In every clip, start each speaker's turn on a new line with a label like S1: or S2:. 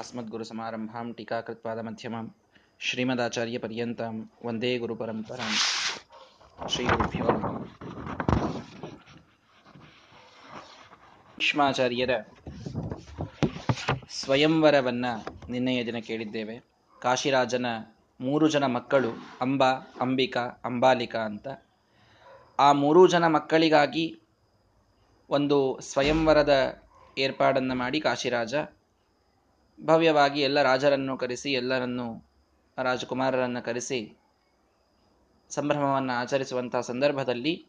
S1: अस्मद्गुरुसमारम्भां टीकाकृत्पादमध्यमां श्रीमदाचार्यपर्यन्तां वन्दे गुरुपरम्परां ಶ್ರೀಗುರುಭ್ಯೋ ನಮಃ ಭೀಷ್ಮಾಚಾರ್ಯರ ಸ್ವಯಂವರವನ್ನ ನಿನ್ನೆಯ ದಿನ ಕೇಳಿದ್ದೇವೆ ಕಾಶಿರಾಜನ ಮೂರು ಜನ ಮಕ್ಕಳು ಅಂಬಾ ಅಂಬಿಕಾ ಅಂಬಾಲಿಕಾ ಅಂತ ಆ ಮೂರೂ ಜನ ಮಕ್ಕಳಿಗಾಗಿ ಒಂದು ಸ್ವಯಂವರದ ಏರ್ಪಾಡನ್ನು ಮಾಡಿ ಕಾಶಿರಾಜ ಭವ್ಯವಾಗಿ ಎಲ್ಲ ರಾಜರನ್ನು ಕರೆಸಿ, ಎಲ್ಲರನ್ನು, ರಾಜಕುಮಾರರನ್ನು ಕರೆಸಿ ಸಂಭ್ರಮವನ್ನು ಆಚರಿಸುವಂತಹ ಸಂದರ್ಭದಲ್ಲಿ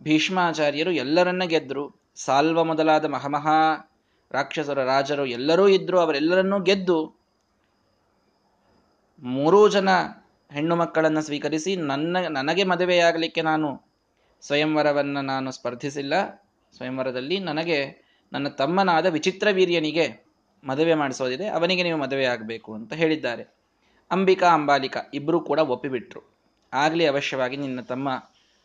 S1: ಭೀಷ್ಮಾಚಾರ್ಯರು ಎಲ್ಲರನ್ನ ಗೆದ್ದರು ಸಾಲ್ವ ಮೊದಲಾದ ಮಹಮಹಾ ರಾಕ್ಷಸರ ರಾಜರು ಎಲ್ಲರೂ ಇದ್ದರು ಅವರೆಲ್ಲರನ್ನೂ ಗೆದ್ದು ಮೂರೂ ಜನ ಹೆಣ್ಣು ಮಕ್ಕಳನ್ನು ಸ್ವೀಕರಿಸಿ ನನ್ನ, ನನಗೆ ಮದುವೆಯಾಗಲಿಕ್ಕೆ ನಾನು ಸ್ವಯಂವರವನ್ನು ನಾನು ಸ್ಪರ್ಧಿಸಿಲ್ಲ. ಸ್ವಯಂವರದಲ್ಲಿ ನನಗೆ ನನ್ನ ತಮ್ಮನಾದ ವಿಚಿತ್ರ ವೀರ್ಯನಿಗೆ ಮದುವೆ ಮಾಡಿಸೋದಿದೆ, ಅವನಿಗೆ ನೀವು ಮದುವೆ ಆಗಬೇಕು ಅಂತ ಹೇಳಿದ್ದಾರೆ. ಅಂಬಿಕಾ, ಅಂಬಾಲಿಕಾ ಇಬ್ಬರೂ ಕೂಡ ಒಪ್ಪಿಬಿಟ್ರು. ಆಗಲಿ ಅವಶ್ಯವಾಗಿ ನಿನ್ನ ತಮ್ಮ,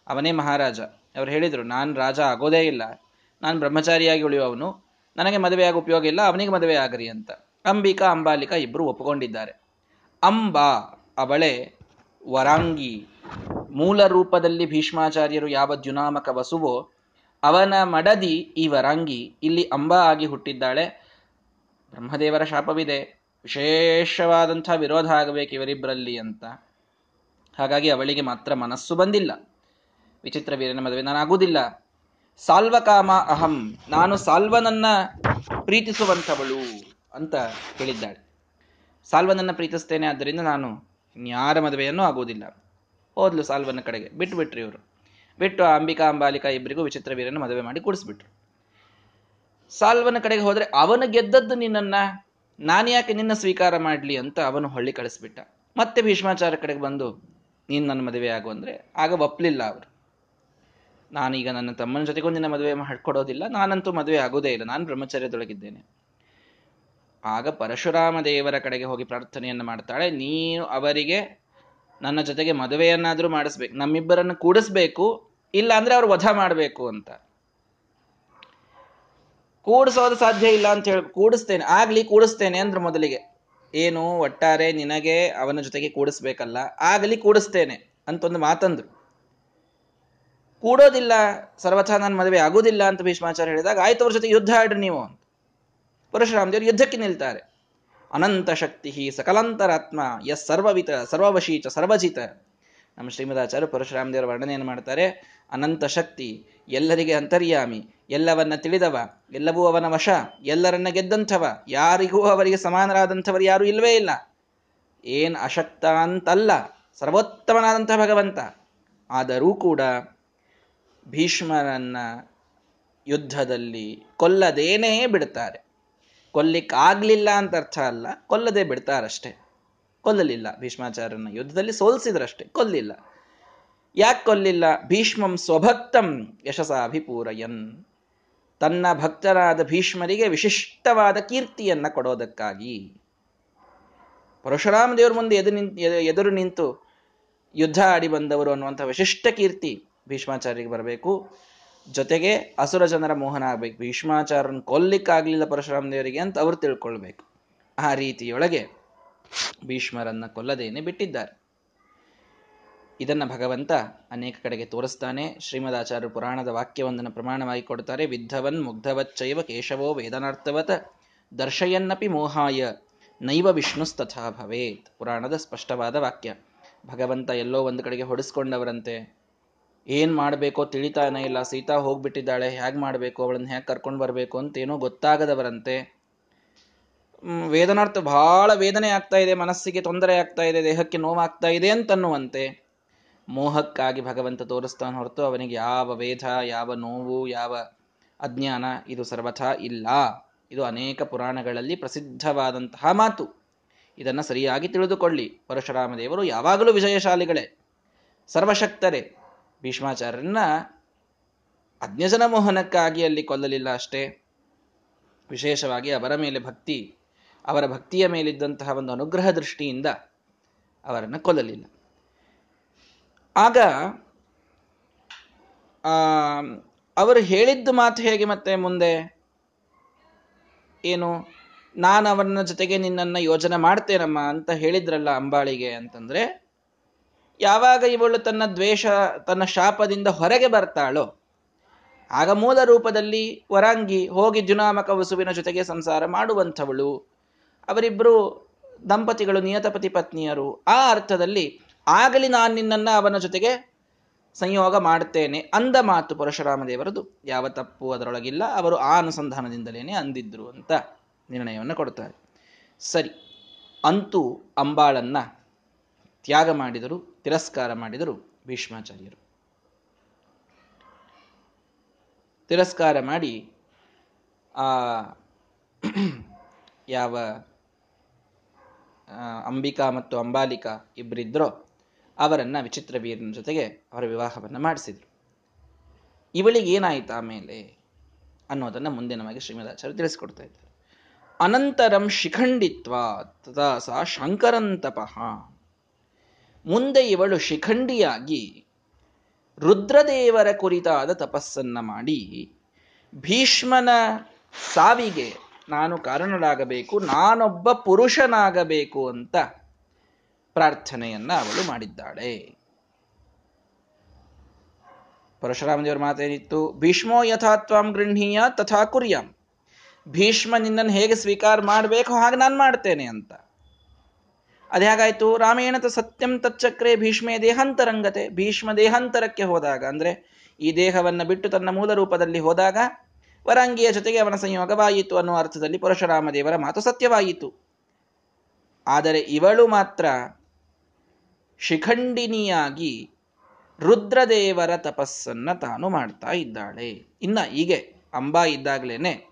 S1: ಅವನೇ ಮಹಾರಾಜ. ಅವ್ರು ಹೇಳಿದರು, ನಾನು ರಾಜ ಆಗೋದೇ ಇಲ್ಲ. ನಾನು ಬ್ರಹ್ಮಚಾರಿಯಾಗಿ ಉಳಿಯುವವನು. ನನಗೆ ಮದುವೆಯಾಗ ಉಪಯೋಗ ಇಲ್ಲ, ಅವನಿಗೆ ಮದುವೆ ಆಗರಿ ಅಂತ ಅಂಬಿಕಾ, ಅಂಬಾಲಿಕಾ ಇಬ್ಬರು ಒಪ್ಪಿಕೊಂಡಿದ್ದಾರೆ. ಅಂಬಾ ಅವಳೆ ವರಾಂಗಿ. ಮೂಲ ರೂಪದಲ್ಲಿ ಭೀಷ್ಮಾಚಾರ್ಯರು ಯಾವ ದ್ಯುನಾಮಕ ವಸುವೋ, ಅವನ ಮಡದಿ ಈ ವರಾಂಗಿ. ಇಲ್ಲಿ ಅಂಬಾ ಆಗಿ ಹುಟ್ಟಿದ್ದಾಳೆ. ಬ್ರಹ್ಮದೇವರ ಶಾಪವಿದೆ. ವಿಶೇಷವಾದಂಥ ವಿರೋಧ ಆಗಬೇಕು ಇವರಿಬ್ಬರಲ್ಲಿ ಅಂತ. ಹಾಗಾಗಿ ಅವಳಿಗೆ ಮಾತ್ರ ಮನಸ್ಸು ಬಂದಿಲ್ಲ. ವಿಚಿತ್ರ ವೀರನ ಮದುವೆ ನಾನು ಆಗುವುದಿಲ್ಲ ಸಾಲ್ವಕಾಮ ಅಹಂ, ನಾನು ಸಾಲ್ವನನ್ನ ಪ್ರೀತಿಸುವಂಥವಳು ಅಂತ ಹೇಳಿದ್ದಾಳೆ. ಸಾಲ್ವನನ್ನ ಪ್ರೀತಿಸ್ತೇನೆ, ಆದ್ದರಿಂದ ನಾನು ಇನ್ಯಾರ ಮದುವೆಯನ್ನು ಆಗುವುದಿಲ್ಲ. ಹೋದ್ಲು ಸಾಲ್ವನ ಕಡೆಗೆ. ಬಿಟ್ಟು ಬಿಟ್ರು ಇವರು. ಬಿಟ್ಟು ಅಂಬಿಕಾ, ಅಂಬಾಲಿಕಾ ಇಬ್ಬರಿಗೂ ವಿಚಿತ್ರ ವೀರನ ಮದುವೆ ಮಾಡಿ ಕೂಡಿಸ್ಬಿಟ್ರು. ಸಾಲ್ವನ ಕಡೆಗೆ ಹೋದರೆ ಅವನು ಗೆದ್ದದ್ದು ನಿನ್ನನ್ನ, ನಾನು ಯಾಕೆ ನಿನ್ನ ಸ್ವೀಕಾರ ಮಾಡಲಿ ಅಂತ ಅವನು ಹೊಳ್ಳಿ ಕಳಿಸ್ಬಿಟ್ಟ. ಮತ್ತೆ ಭೀಷ್ಮಾಚಾರ ಕಡೆಗೆ ಬಂದು, ನೀನು ನನ್ನ ಮದುವೆ ಆಗು ಅಂದರೆ, ಆಗ ಒಪ್ಪಲಿಲ್ಲ ಅವರು. ನಾನೀಗ ನನ್ನ ತಮ್ಮನ ಜೊತೆಗೂ ನಿನ್ನ ಮದುವೆ ಮಾಡಿಕೊಡೋದಿಲ್ಲ, ನಾನಂತೂ ಮದುವೆ ಆಗೋದೇ ಇಲ್ಲ, ನಾನು ಬ್ರಹ್ಮಚರ್ಯದೊಳಗಿದ್ದೇನೆ. ಆಗ ಪರಶುರಾಮ ದೇವರ ಕಡೆಗೆ ಹೋಗಿ ಪ್ರಾರ್ಥನೆಯನ್ನು ಮಾಡ್ತಾಳೆ. ನೀನು ಅವರಿಗೆ ನನ್ನ ಜೊತೆಗೆ ಮದುವೆಯನ್ನಾದರೂ ಮಾಡಿಸ್ಬೇಕು, ನಮ್ಮಿಬ್ಬರನ್ನು ಕೂಡಿಸ್ಬೇಕು ಇಲ್ಲ ಅಂದ್ರೆ ಅವ್ರು ವಧ ಮಾಡಬೇಕು ಅಂತ. ಕೂಡಿಸೋದು ಸಾಧ್ಯ ಇಲ್ಲ ಅಂತ ಹೇಳಿ ಕೂಡಿಸ್ತೇನೆ, ಆಗ್ಲಿ ಕೂಡಿಸ್ತೇನೆ ಅಂದ್ರೆ ಮೊದಲಿಗೆ. ಏನು ಒಟ್ಟಾರೆ ನಿನಗೆ ಅವನ ಜೊತೆಗೆ ಕೂಡಿಸ್ಬೇಕಲ್ಲ, ಆಗಲಿ ಕೂಡಿಸ್ತೇನೆ ಅಂತ ಒಂದು ಮಾತಂದ್ರು. ಕೂಡೋದಿಲ್ಲ, ಸರ್ವಥಾ ನನ್ನ ಮದುವೆ ಆಗೋದಿಲ್ಲ ಅಂತ ಭೀಷ್ಮಾಚಾರ್ಯ ಹೇಳಿದಾಗ, ಆಯ್ತು ಅವ್ರ ಜೊತೆ ಯುದ್ಧ ಆಡ್ರಿ ನೀವು ಅಂತ. ಪರಶುರಾಮದೇವರು ಯುದ್ಧಕ್ಕೆ ನಿಲ್ತಾರೆ. ಅನಂತ ಶಕ್ತಿ ಸಕಲಾಂತರಾತ್ಮ ಎಸ್ ಸರ್ವವಿತ, ಸರ್ವವಶೀಚ, ಸರ್ವಜಿತ. ನಮ್ಮ ಶ್ರೀಮದಾಚಾರ್ಯ ಪರಶುರಾಮದೇವರ ವರ್ಣನೆಯನ್ನು ಮಾಡ್ತಾರೆ, ಅನಂತ ಶಕ್ತಿ, ಎಲ್ಲರಿಗೆ ಅಂತರ್ಯಾಮಿ ಎಲ್ಲವನ್ನ ತಿಳಿದವ, ಎಲ್ಲವೂ ಅವನ ವಶ, ಎಲ್ಲರನ್ನ ಗೆದ್ದಂಥವ, ಯಾರಿಗೂ ಅವರಿಗೆ ಸಮಾನರಾದಂಥವರು ಯಾರು ಇಲ್ಲವೇ ಇಲ್ಲ. ಏನ್ ಅಶಕ್ತ ಅಂತಲ್ಲ, ಸರ್ವೋತ್ತಮನಾದಂಥ ಭಗವಂತ. ಆದರೂ ಕೂಡ ಭೀಷ್ಮರನ್ನ ಯುದ್ಧದಲ್ಲಿ ಕೊಲ್ಲದೇನೇ ಬಿಡ್ತಾರೆ. ಕೊಲ್ಲಿಕ್ಕಾಗ್ಲಿಲ್ಲ ಅಂತ ಅರ್ಥ ಅಲ್ಲ, ಕೊಲ್ಲದೆ ಬಿಡ್ತಾರಷ್ಟೇ. ಕೊಲ್ಲಲಿಲ್ಲ ಭೀಷ್ಮಾಚಾರ್ಯನ ಯುದ್ಧದಲ್ಲಿ ಸೋಲ್ಸಿದ್ರಷ್ಟೇ, ಕೊಲ್ಲಿಲ್ಲ. ಯಾಕೆ ಕೊಲ್ಲಿಲ್ಲ? ಭೀಷ್ಮಂ ಸ್ವಭಕ್ತಂ ಯಶಸಾಭಿಪೂರಯನ್. ತನ್ನ ಭಕ್ತರಾದ ಭೀಷ್ಮರಿಗೆ ವಿಶಿಷ್ಟವಾದ ಕೀರ್ತಿಯನ್ನ ಕೊಡೋದಕ್ಕಾಗಿ. ಪರಶುರಾಮ ದೇವರ ಮುಂದೆ ಎದು ಎದುರು ನಿಂತು ಯುದ್ಧ ಆಡಿ ಬಂದವರು ಅನ್ನುವಂಥ ವಿಶಿಷ್ಟ ಕೀರ್ತಿ ಭೀಷ್ಮಾಚಾರ್ಯರಿಗೆ ಬರಬೇಕು. ಜೊತೆಗೆ ಅಸುರ ಜನರ ಮೋಹನ ಆಗ್ಬೇಕು. ಭೀಷ್ಮಾಚಾರ್ಯನ ಕೊಲ್ಲಿಕ್ಕಾಗಲಿಲ್ಲ ಪರಶುರಾಮ ದೇವರಿಗೆ ಅಂತ ಅವರು ತಿಳ್ಕೊಳ್ಬೇಕು. ಆ ರೀತಿಯೊಳಗೆ ಭೀಷ್ಮರನ್ನ ಕೊಲ್ಲದೇನೆ ಬಿಟ್ಟಿದ್ದಾರೆ. ಇದನ್ನ ಭಗವಂತ ಅನೇಕ ಕಡೆಗೆ ತೋರಿಸ್ತಾನೆ. ಶ್ರೀಮದಾಚಾರ್ಯ ಪುರಾಣದ ವಾಕ್ಯವೊಂದನ್ನು ಪ್ರಮಾಣವಾಗಿ ಕೊಡ್ತಾರೆ. ವಿದ್ಧವನ್ ಮುಗ್ಧವಚ್ಚೈವ ಕೇಶವೋ ವೇದನಾರ್ಥವತ ದರ್ಶಯನ್ನಪಿ ಮೋಹಾಯ ನೈವ ವಿಷ್ಣುಸ್ತಥಾ ಭವೇತ್. ಪುರಾಣದ ಸ್ಪಷ್ಟವಾದ ವಾಕ್ಯ. ಭಗವಂತ ಎಲ್ಲೋ ಒಂದು ಕಡೆಗೆ ಹೊಡೆಸ್ಕೊಂಡವರಂತೆ. ಏನು ಮಾಡಬೇಕೋ ತಿಳಿತಾನೆ ಇಲ್ಲ. ಸೀತಾ ಹೋಗ್ಬಿಟ್ಟಿದ್ದಾಳೆ. ಹೇಗೆ ಮಾಡಬೇಕು? ಅವಳನ್ನು ಹೇಗೆ ಕರ್ಕೊಂಡು ಬರಬೇಕು ಅಂತೇನೋ ಗೊತ್ತಾಗದವರಂತೆ. ವೇದನಾರ್ಥ ಬಹಳ ವೇದನೆ ಆಗ್ತಾ ಇದೆ. ಮನಸ್ಸಿಗೆ ತೊಂದರೆ ಆಗ್ತಾ ಇದೆ. ದೇಹಕ್ಕೆ ನೋವಾಗ್ತಾ ಇದೆ ಅಂತನ್ನುವಂತೆ. ಮೋಹಕ್ಕಾಗಿ ಭಗವಂತ ತೋರಿಸ್ತಾನೆ ಹೊರತು ಅವನಿಗೆ ಯಾವ ವೇದ, ಯಾವ ನೋವು, ಯಾವ ಅಜ್ಞಾನ ಇದು ಸರ್ವಥಾ ಇಲ್ಲ. ಇದು ಅನೇಕ ಪುರಾಣಗಳಲ್ಲಿ ಪ್ರಸಿದ್ಧವಾದಂತಹ ಮಾತು. ಇದನ್ನು ಸರಿಯಾಗಿ ತಿಳಿದುಕೊಳ್ಳಿ. ಪರಶುರಾಮ ದೇವರು ಯಾವಾಗಲೂ ವಿಜಯಶಾಲಿಗಳೇ. ಸರ್ವಶಕ್ತರೇ. ಭೀಷ್ಮಾಚಾರ್ಯರನ್ನ ಅಜ್ಞಜನ ಮೋಹನಕ್ಕಾಗಿ ಅಲ್ಲಿ ಕೊಲ್ಲಲಿಲ್ಲ ಅಷ್ಟೇ. ವಿಶೇಷವಾಗಿ ಅವರ ಮೇಲೆ ಭಕ್ತಿ, ಅವರ ಭಕ್ತಿಯ ಮೇಲಿದ್ದಂತಹ ಒಂದು ಅನುಗ್ರಹ ದೃಷ್ಟಿಯಿಂದ ಅವರನ್ನು ಕೊಲ್ಲಲಿಲ್ಲ. ಆಗ ಅವರು ಹೇಳಿದ್ದು ಮಾತು ಹೇಗೆ ಮತ್ತೆ ಮುಂದೆ? ಏನು? ನಾನು ಅವನ ಜೊತೆಗೆ ನಿನ್ನನ್ನು ಯೋಜನೆ ಮಾಡ್ತೇನಮ್ಮ ಅಂತ ಹೇಳಿದ್ರಲ್ಲ ಅಂಬಾಳಿಗೆ ಅಂತಂದ್ರೆ, ಯಾವಾಗ ಇವಳು ತನ್ನ ದ್ವೇಷ, ತನ್ನ ಶಾಪದಿಂದ ಹೊರಗೆ ಬರ್ತಾಳೋ, ಆಗ ಮೂಲ ರೂಪದಲ್ಲಿ ವರಾಂಗಿ ಹೋಗಿ ಜುನಾಮಕ ವಸುವಿನ ಜೊತೆಗೆ ಸಂಸಾರ ಮಾಡುವಂಥವಳು. ಅವರಿಬ್ಬರು ದಂಪತಿಗಳು ನಿಯತಪತಿ ಪತ್ನಿಯರು. ಆ ಅರ್ಥದಲ್ಲಿ ಆಗಲಿ ನಾನು ನಿನ್ನನ್ನು ಅವನ ಜೊತೆಗೆ ಸಂಯೋಗ ಮಾಡುತ್ತೇನೆ ಅಂದ ಮಾತು ಪರಶುರಾಮ ದೇವರದು. ಯಾವ ತಪ್ಪು ಅದರೊಳಗಿಲ್ಲ, ಅವರು ಆ ಅನುಸಂಧಾನದಿಂದಲೇನೆ ಅಂದಿದ್ರು ಅಂತ ನಿರ್ಣಯವನ್ನು ಕೊಡ್ತಾರೆ ಸರಿ, ಅಂತೂ ಅಂಬಾಳನ್ನ ತ್ಯಾಗ ಮಾಡಿದರು, ತಿರಸ್ಕಾರ ಮಾಡಿದರು ಭೀಷ್ಮಾಚಾರ್ಯರು. ತಿರಸ್ಕಾರ ಮಾಡಿ ಆ ಯಾವ ಅಂಬಿಕಾ ಮತ್ತು ಅಂಬಾಲಿಕಾ ಇಬ್ಬರಿದ್ರೋ ಅವರನ್ನ ವಿಚಿತ್ರ ವೀರನ ಜೊತೆಗೆ ಅವರ ವಿವಾಹವನ್ನು ಮಾಡಿಸಿದ್ರು. ಇವಳಿಗೆ ಏನಾಯ್ತು ಆಮೇಲೆ ಅನ್ನೋದನ್ನ ಮುಂದೆ ನಮಗೆ ಶ್ರೀಮದಾಚಾರ್ಯ ತಿಳಿಸ್ಕೊಡ್ತಾ ಇದ್ದಾರೆ. ಅನಂತರಂ ಶಿಖಂಡಿತ್ವ ತದಾ ಸಾ ಶಂಕರಂತಪಃ. ಮುಂದೆ ಇವಳು ಶಿಖಂಡಿಯಾಗಿ ರುದ್ರದೇವರ ಕುರಿತಾದ ತಪಸ್ಸನ್ನ ಮಾಡಿ ಭೀಷ್ಮನ ಸಾವಿಗೆ ನಾನು ಕಾರಣರಾಗಬೇಕು ನಾನೊಬ್ಬ ಪುರುಷನಾಗಬೇಕು ಅಂತ ಪ್ರಾರ್ಥನೆಯನ್ನ ಅವಳು ಮಾಡಿದ್ದಾಳೆ. ಪರಶುರಾಮ ದೇವರ ಮಾತೇನಿತ್ತು ಭೀಷ್ಮೋ ಯಥಾತ್ವಾಂ ಗೃಹೀಯ ತಥಾ ಕುರ್ಯಾಂ. ಭೀಷ್ಮ ನಿನ್ನನ್ನು ಹೇಗೆ ಸ್ವೀಕಾರ ಮಾಡಬೇಕು ಹಾಗೆ ನಾನು ಮಾಡ್ತೇನೆ ಅಂತ. ಅದು ಹೇಗಾಯ್ತು. ರಾಮೇಣ ಸತ್ಯಂ ತಚ್ಚಕ್ರೆ ಭೀಷ್ಮೆ ದೇಹಾಂತರಂಗತೆ. ಭೀಷ್ಮ ದೇಹಾಂತರಕ್ಕೆ ಹೋದಾಗ ಅಂದ್ರೆ ಈ ದೇಹವನ್ನು ಬಿಟ್ಟು ತನ್ನ ಮೂಲ ರೂಪದಲ್ಲಿ ಹೋದಾಗ ವರಂಗಿಯ ಜೊತೆಗೆ ಅವನ ಸಂಯೋಗವಾಯಿತು ಅನ್ನುವ ಅರ್ಥದಲ್ಲಿ ಪರಶುರಾಮ ದೇವರ ಮಾತು ಸತ್ಯವಾಯಿತು. ಆದರೆ ಇವಳು ಮಾತ್ರ ಶಿಖಂಡಿನಿಯಾಗಿ ರುದ್ರದೇವರ ತಪಸ್ಸನ್ನ ತಾನು ಮಾಡ್ತಾ ಇದ್ದಾಳೆ. ಇನ್ನ ಹೀಗೆ ಅಂಬಾ ಇದ್ದಾಗಲೇ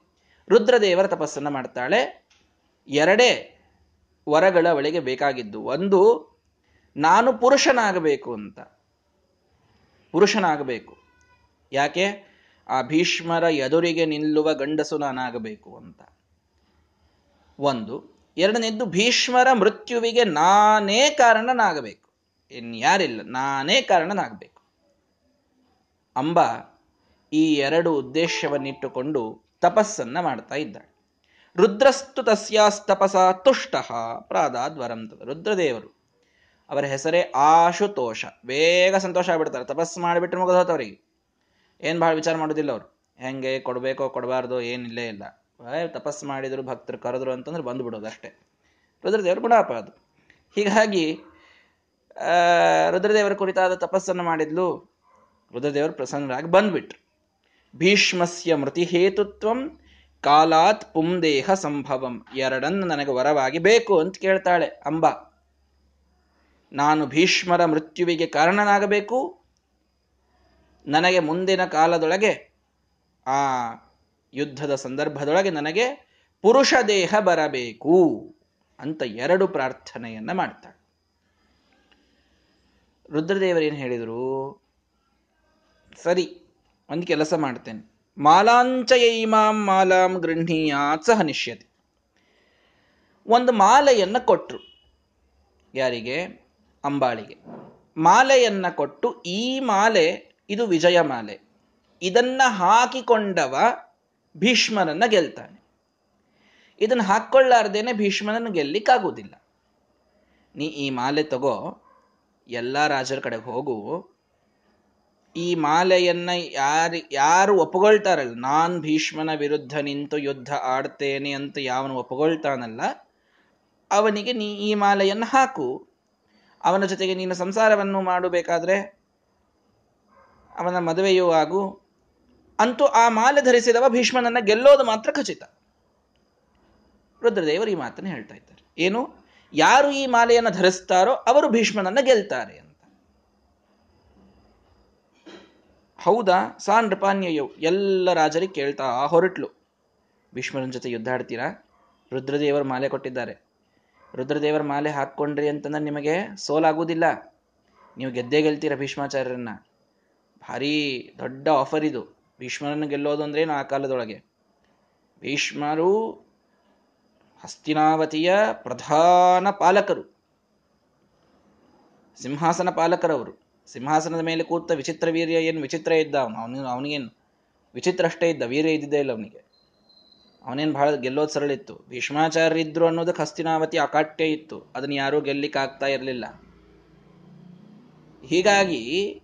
S1: ರುದ್ರದೇವರ ತಪಸ್ಸನ್ನ ಮಾಡ್ತಾಳೆ. ಎರಡೇ ವರಗಳ ಒಳಗೆ ಬೇಕಾಗಿದ್ದು, ಒಂದು, ನಾನು ಪುರುಷನಾಗಬೇಕು ಅಂತ. ಪುರುಷನಾಗಬೇಕು. ಯಾಕೆ? ಆ ಭೀಷ್ಮರ ಎದುರಿಗೆ ನಿಲ್ಲುವ ಗಂಡಸು ನಾನಾಗಬೇಕು ಅಂತ. ಒಂದು, ಎರಡನೇದ್ದು ಭೀಷ್ಮರ ಮೃತ್ಯುವಿಗೆ ನಾನೇ ಕಾರಣನಾಗಬೇಕು. ಇನ್ ಯಾರಿಲ್ಲ, ನಾನೇ ಕಾರಣನಾಗಬೇಕು. ಅಂಬ ಈ ಎರಡು ಉದ್ದೇಶವನ್ನಿಟ್ಟುಕೊಂಡು ತಪಸ್ಸನ್ನ ಮಾಡ್ತಾ ಇದ್ದಾಳೆ. ರುದ್ರಸ್ತು ತಸ್ಯಾಸ್ತಪಸ ತುಷ್ಟ ಪ್ರಾದಾದ್ವರಂ ರುದ್ರದೇವರು ಅವರ ಹೆಸರೇ ಆಶುತೋಷ. ಬೇಗ ಸಂತೋಷ ಆಗ್ಬಿಡ್ತಾರೆ. ತಪಸ್ಸು ಮಾಡಿಬಿಟ್ರೆ ಮುಗಿದೋತವ್ರಿಗೆ ಏನು ಭಾಳ ವಿಚಾರ ಮಾಡೋದಿಲ್ಲ ಅವರು. ಹೆಂಗೆ ಕೊಡಬೇಕೋ ಕೊಡಬಾರ್ದು ಏನಿಲ್ಲೇ ಇಲ್ಲ. ತಪಸ್ಸು ಮಾಡಿದ್ರು, ಭಕ್ತರು ಕರೆದ್ರು ಅಂತಂದ್ರೆ ಬಂದ್ಬಿಡೋದು ಅಷ್ಟೇ. ರುದ್ರದೇವರು ಗುಣಾಪ ಹೀಗಾಗಿ ರುದ್ರದೇವರ ಕುರಿತಾದ ತಪಸ್ಸನ್ನು ಮಾಡಿದ್ಲು. ರುದ್ರದೇವರು ಪ್ರಸನ್ನರಾಗಿ ಬಂದ್ಬಿಟ್ರು. ಭೀಷ್ಮಸ್ಯ ಮೃತಿ ಹೇತುತ್ವಂ ಕಾಲಾತ್ ಪುಂದೇಹ ಸಂಭವಂ. ಎರಡನ್ನು ನನಗೆ ವರವಾಗಿ ಬೇಕು ಅಂತ ಕೇಳ್ತಾಳೆ ಅಂಬ. ನಾನು ಭೀಷ್ಮರ ಮೃತ್ಯುವಿಗೆ ಕಾರಣನಾಗಬೇಕು. ನನಗೆ ಮುಂದಿನ ಕಾಲದೊಳಗೆ, ಆ ಯುದ್ಧದ ಸಂದರ್ಭದೊಳಗೆ ನನಗೆ ಪುರುಷ ದೇಹ ಬರಬೇಕು ಅಂತ ಎರಡು ಪ್ರಾರ್ಥನೆಯನ್ನ ಮಾಡ್ತಾಳೆ. ರುದ್ರದೇವರೇನು ಹೇಳಿದರು? ಸರಿ, ಒಂದು ಕೆಲಸ ಮಾಡ್ತೇನೆ. ಮಾಲಾಂಚಯೈಮಾಂ ಮಾಲಾಂ ಗೃಹೀಯಾತ್ ಸಹ ನಿಶ್ಯತೆ ಒಂದು ಮಾಲೆಯನ್ನು ಕೊಟ್ಟರು ಯಾರಿಗೆ? ಅಂಬಾಳಿಗೆ. ಮಾಲೆಯನ್ನು ಕೊಟ್ಟು ಈ ಮಾಲೆ, ಇದು ವಿಜಯ ಮಾಲೆ. ಇದನ್ನ ಹಾಕಿಕೊಂಡವ ಭೀಷ್ಮನನ್ನ ಗೆಲ್ತಾನೆ. ಇದನ್ನು ಹಾಕ್ಕೊಳ್ಳಾರ್ದೇನೆ ಭೀಷ್ಮನನ್ನು ಗೆಲ್ಲಿಕ್ಕಾಗುವುದಿಲ್ಲ. ನೀ ಈ ಮಾಲೆ ತಗೋ ಎಲ್ಲ ರಾಜರ ಕಡೆಗೆ ಹೋಗು. ಈ ಮಾಲೆಯನ್ನ ಯಾರು ಯಾರು ಒಪ್ಕೊಳ್ತಾರಲ್ಲ, ನಾನ್ ಭೀಷ್ಮನ ವಿರುದ್ಧ ನಿಂತು ಯುದ್ಧ ಆಡ್ತೇನೆ ಅಂತ ಯಾವನು ಒಪ್ಕೊಳ್ತಾನಲ್ಲ, ಅವನಿಗೆ ನೀ ಈ ಮಾಲೆಯನ್ನು ಹಾಕು. ಅವನ ಜೊತೆಗೆ ನೀನು ಸಂಸಾರವನ್ನು ಮಾಡಬೇಕಾದ್ರೆ ಅವನ ಮದುವೆಯೂ ಆಗು. ಅಂತೂ ಆ ಮಾಲೆ ಧರಿಸಿದವ ಭೀಷ್ಮನನ್ನ ಗೆಲ್ಲೋದು ಮಾತ್ರ ಖಚಿತ. ರುದ್ರದೇವರು ಈ ಮಾತನ್ನು ಹೇಳ್ತಾ ಇದ್ದಾರೆ. ಏನು? ಯಾರು ಈ ಮಾಲೆಯನ್ನು ಧರಿಸ್ತಾರೋ ಅವರು ಭೀಷ್ಮನನ್ನು ಗೆಲ್ತಾರೆ ಅಂತ. ಹೌದಾ? ಸಾ ನೃಪಾನ್ಯಯವು ಎಲ್ಲ ರಾಜರಿಗೆ ಕೇಳ್ತಾ ಹೊರಟ್ಲು. ಭೀಷ್ಮನ ಜೊತೆ ಯುದ್ಧ ಆಡ್ತೀರಾ? ರುದ್ರದೇವರ ಮಾಲೆ ಕೊಟ್ಟಿದ್ದಾರೆ. ರುದ್ರದೇವರ ಮಾಲೆ ಹಾಕ್ಕೊಂಡ್ರಿ ಅಂತಂದ್ರೆ ನಿಮಗೆ ಸೋಲಾಗುವುದಿಲ್ಲ. ನೀವು ಗೆದ್ದೇ ಗೆಲ್ತೀರ ಭೀಷ್ಮಾಚಾರ್ಯರನ್ನ? ಭಾರಿ ದೊಡ್ಡ ಆಫರ್ ಇದು. ಭೀಷ್ಮರನ್ನು ಗೆಲ್ಲೋದು ಅಂದ್ರೇನು ಆ ಕಾಲದೊಳಗೆ? ಭೀಷ್ಮರು ಹಸ್ತಿನಾವತಿಯ ಪ್ರಧಾನ ಪಾಲಕರು. ಸಿಂಹಾಸನ ಪಾಲಕರವರು. ಸಿಂಹಾಸನದ ಮೇಲೆ ಕೂತ ವಿಚಿತ್ರ ವೀರ್ಯ ಏನು ವಿಚಿತ್ರ ಇದ್ದ ಅವನು ಅವನು, ಅವನಿಗೇನು ವಿಚಿತ್ರ ಅಷ್ಟೇ ಇದ್ದ, ವೀರ್ಯ ಇದ್ದಿದ್ದೇ ಇಲ್ಲ ಅವನಿಗೆ. ಅವನೇನು ಬಹಳ ಗೆಲ್ಲೋದು ಸರಳಿತ್ತು ಭೀಷ್ಮಾಚಾರ್ಯರಿದ್ರು ಅನ್ನೋದಕ್ಕೆ ಹಸ್ತಿನಾವತಿ ಅಕಾಟ್ಯ ಇತ್ತು. ಅದನ್ನು ಯಾರೂ ಗೆಲ್ಲಿಕ್ಕಾಗ್ತಾ ಇರಲಿಲ್ಲ. ಹೀಗಾಗಿ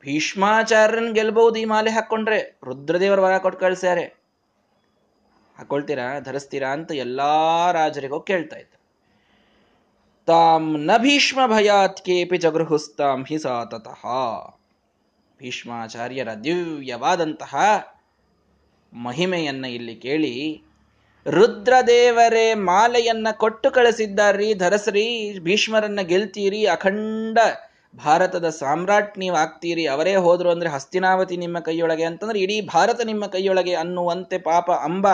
S1: ಭೀಷ್ಮಾಚಾರ್ಯನ್ ಗೆಲ್ಬಹುದು ಈ ಮಾಲೆ ಹಾಕೊಂಡ್ರೆ ರುದ್ರದೇವರ ವರ ಕೊಟ್ಟು ಕಳ್ಸ್ಯಾರೆ. ಹಾಕೊಳ್ತೀರಾ ಧರಿಸ್ತೀರಾ ಅಂತ ಎಲ್ಲಾ ರಾಜರಿಗೂ ಕೇಳ್ತಾ ಇದ್ದ. ತಾಮ್ನ ಭೀಷ್ಮ ಭಯಾತ್ ಕೇಪಿ ಜಗೃಹುಸ್ತಾಂ ಹಿ ಸಾತತಃ. ಭೀಷ್ಮಾಚಾರ್ಯರ ದಿವ್ಯವಾದಂತಹ ಮಹಿಮೆಯನ್ನ ಇಲ್ಲಿ ಕೇಳಿ, ರುದ್ರದೇವರೇ ಮಾಲೆಯನ್ನ ಕೊಟ್ಟು ಕಳಿಸಿದ್ದಾರ್ರಿ, ಧರಸ್ರಿ, ಭೀಷ್ಮರನ್ನ ಗೆಲ್ತೀರಿ, ಅಖಂಡ ಭಾರತದ ಸಾಮ್ರಾಟ್ ನೀವು ಆಗ್ತೀರಿ, ಅವರೇ ಹೋದ್ರು ಅಂದ್ರೆ ಹಸ್ತಿನಾವತಿ ನಿಮ್ಮ ಕೈಯೊಳಗೆ ಅಂತಂದ್ರೆ ಇಡೀ ಭಾರತ ನಿಮ್ಮ ಕೈಯೊಳಗೆ ಅನ್ನುವಂತೆ ಪಾಪ ಅಂಬ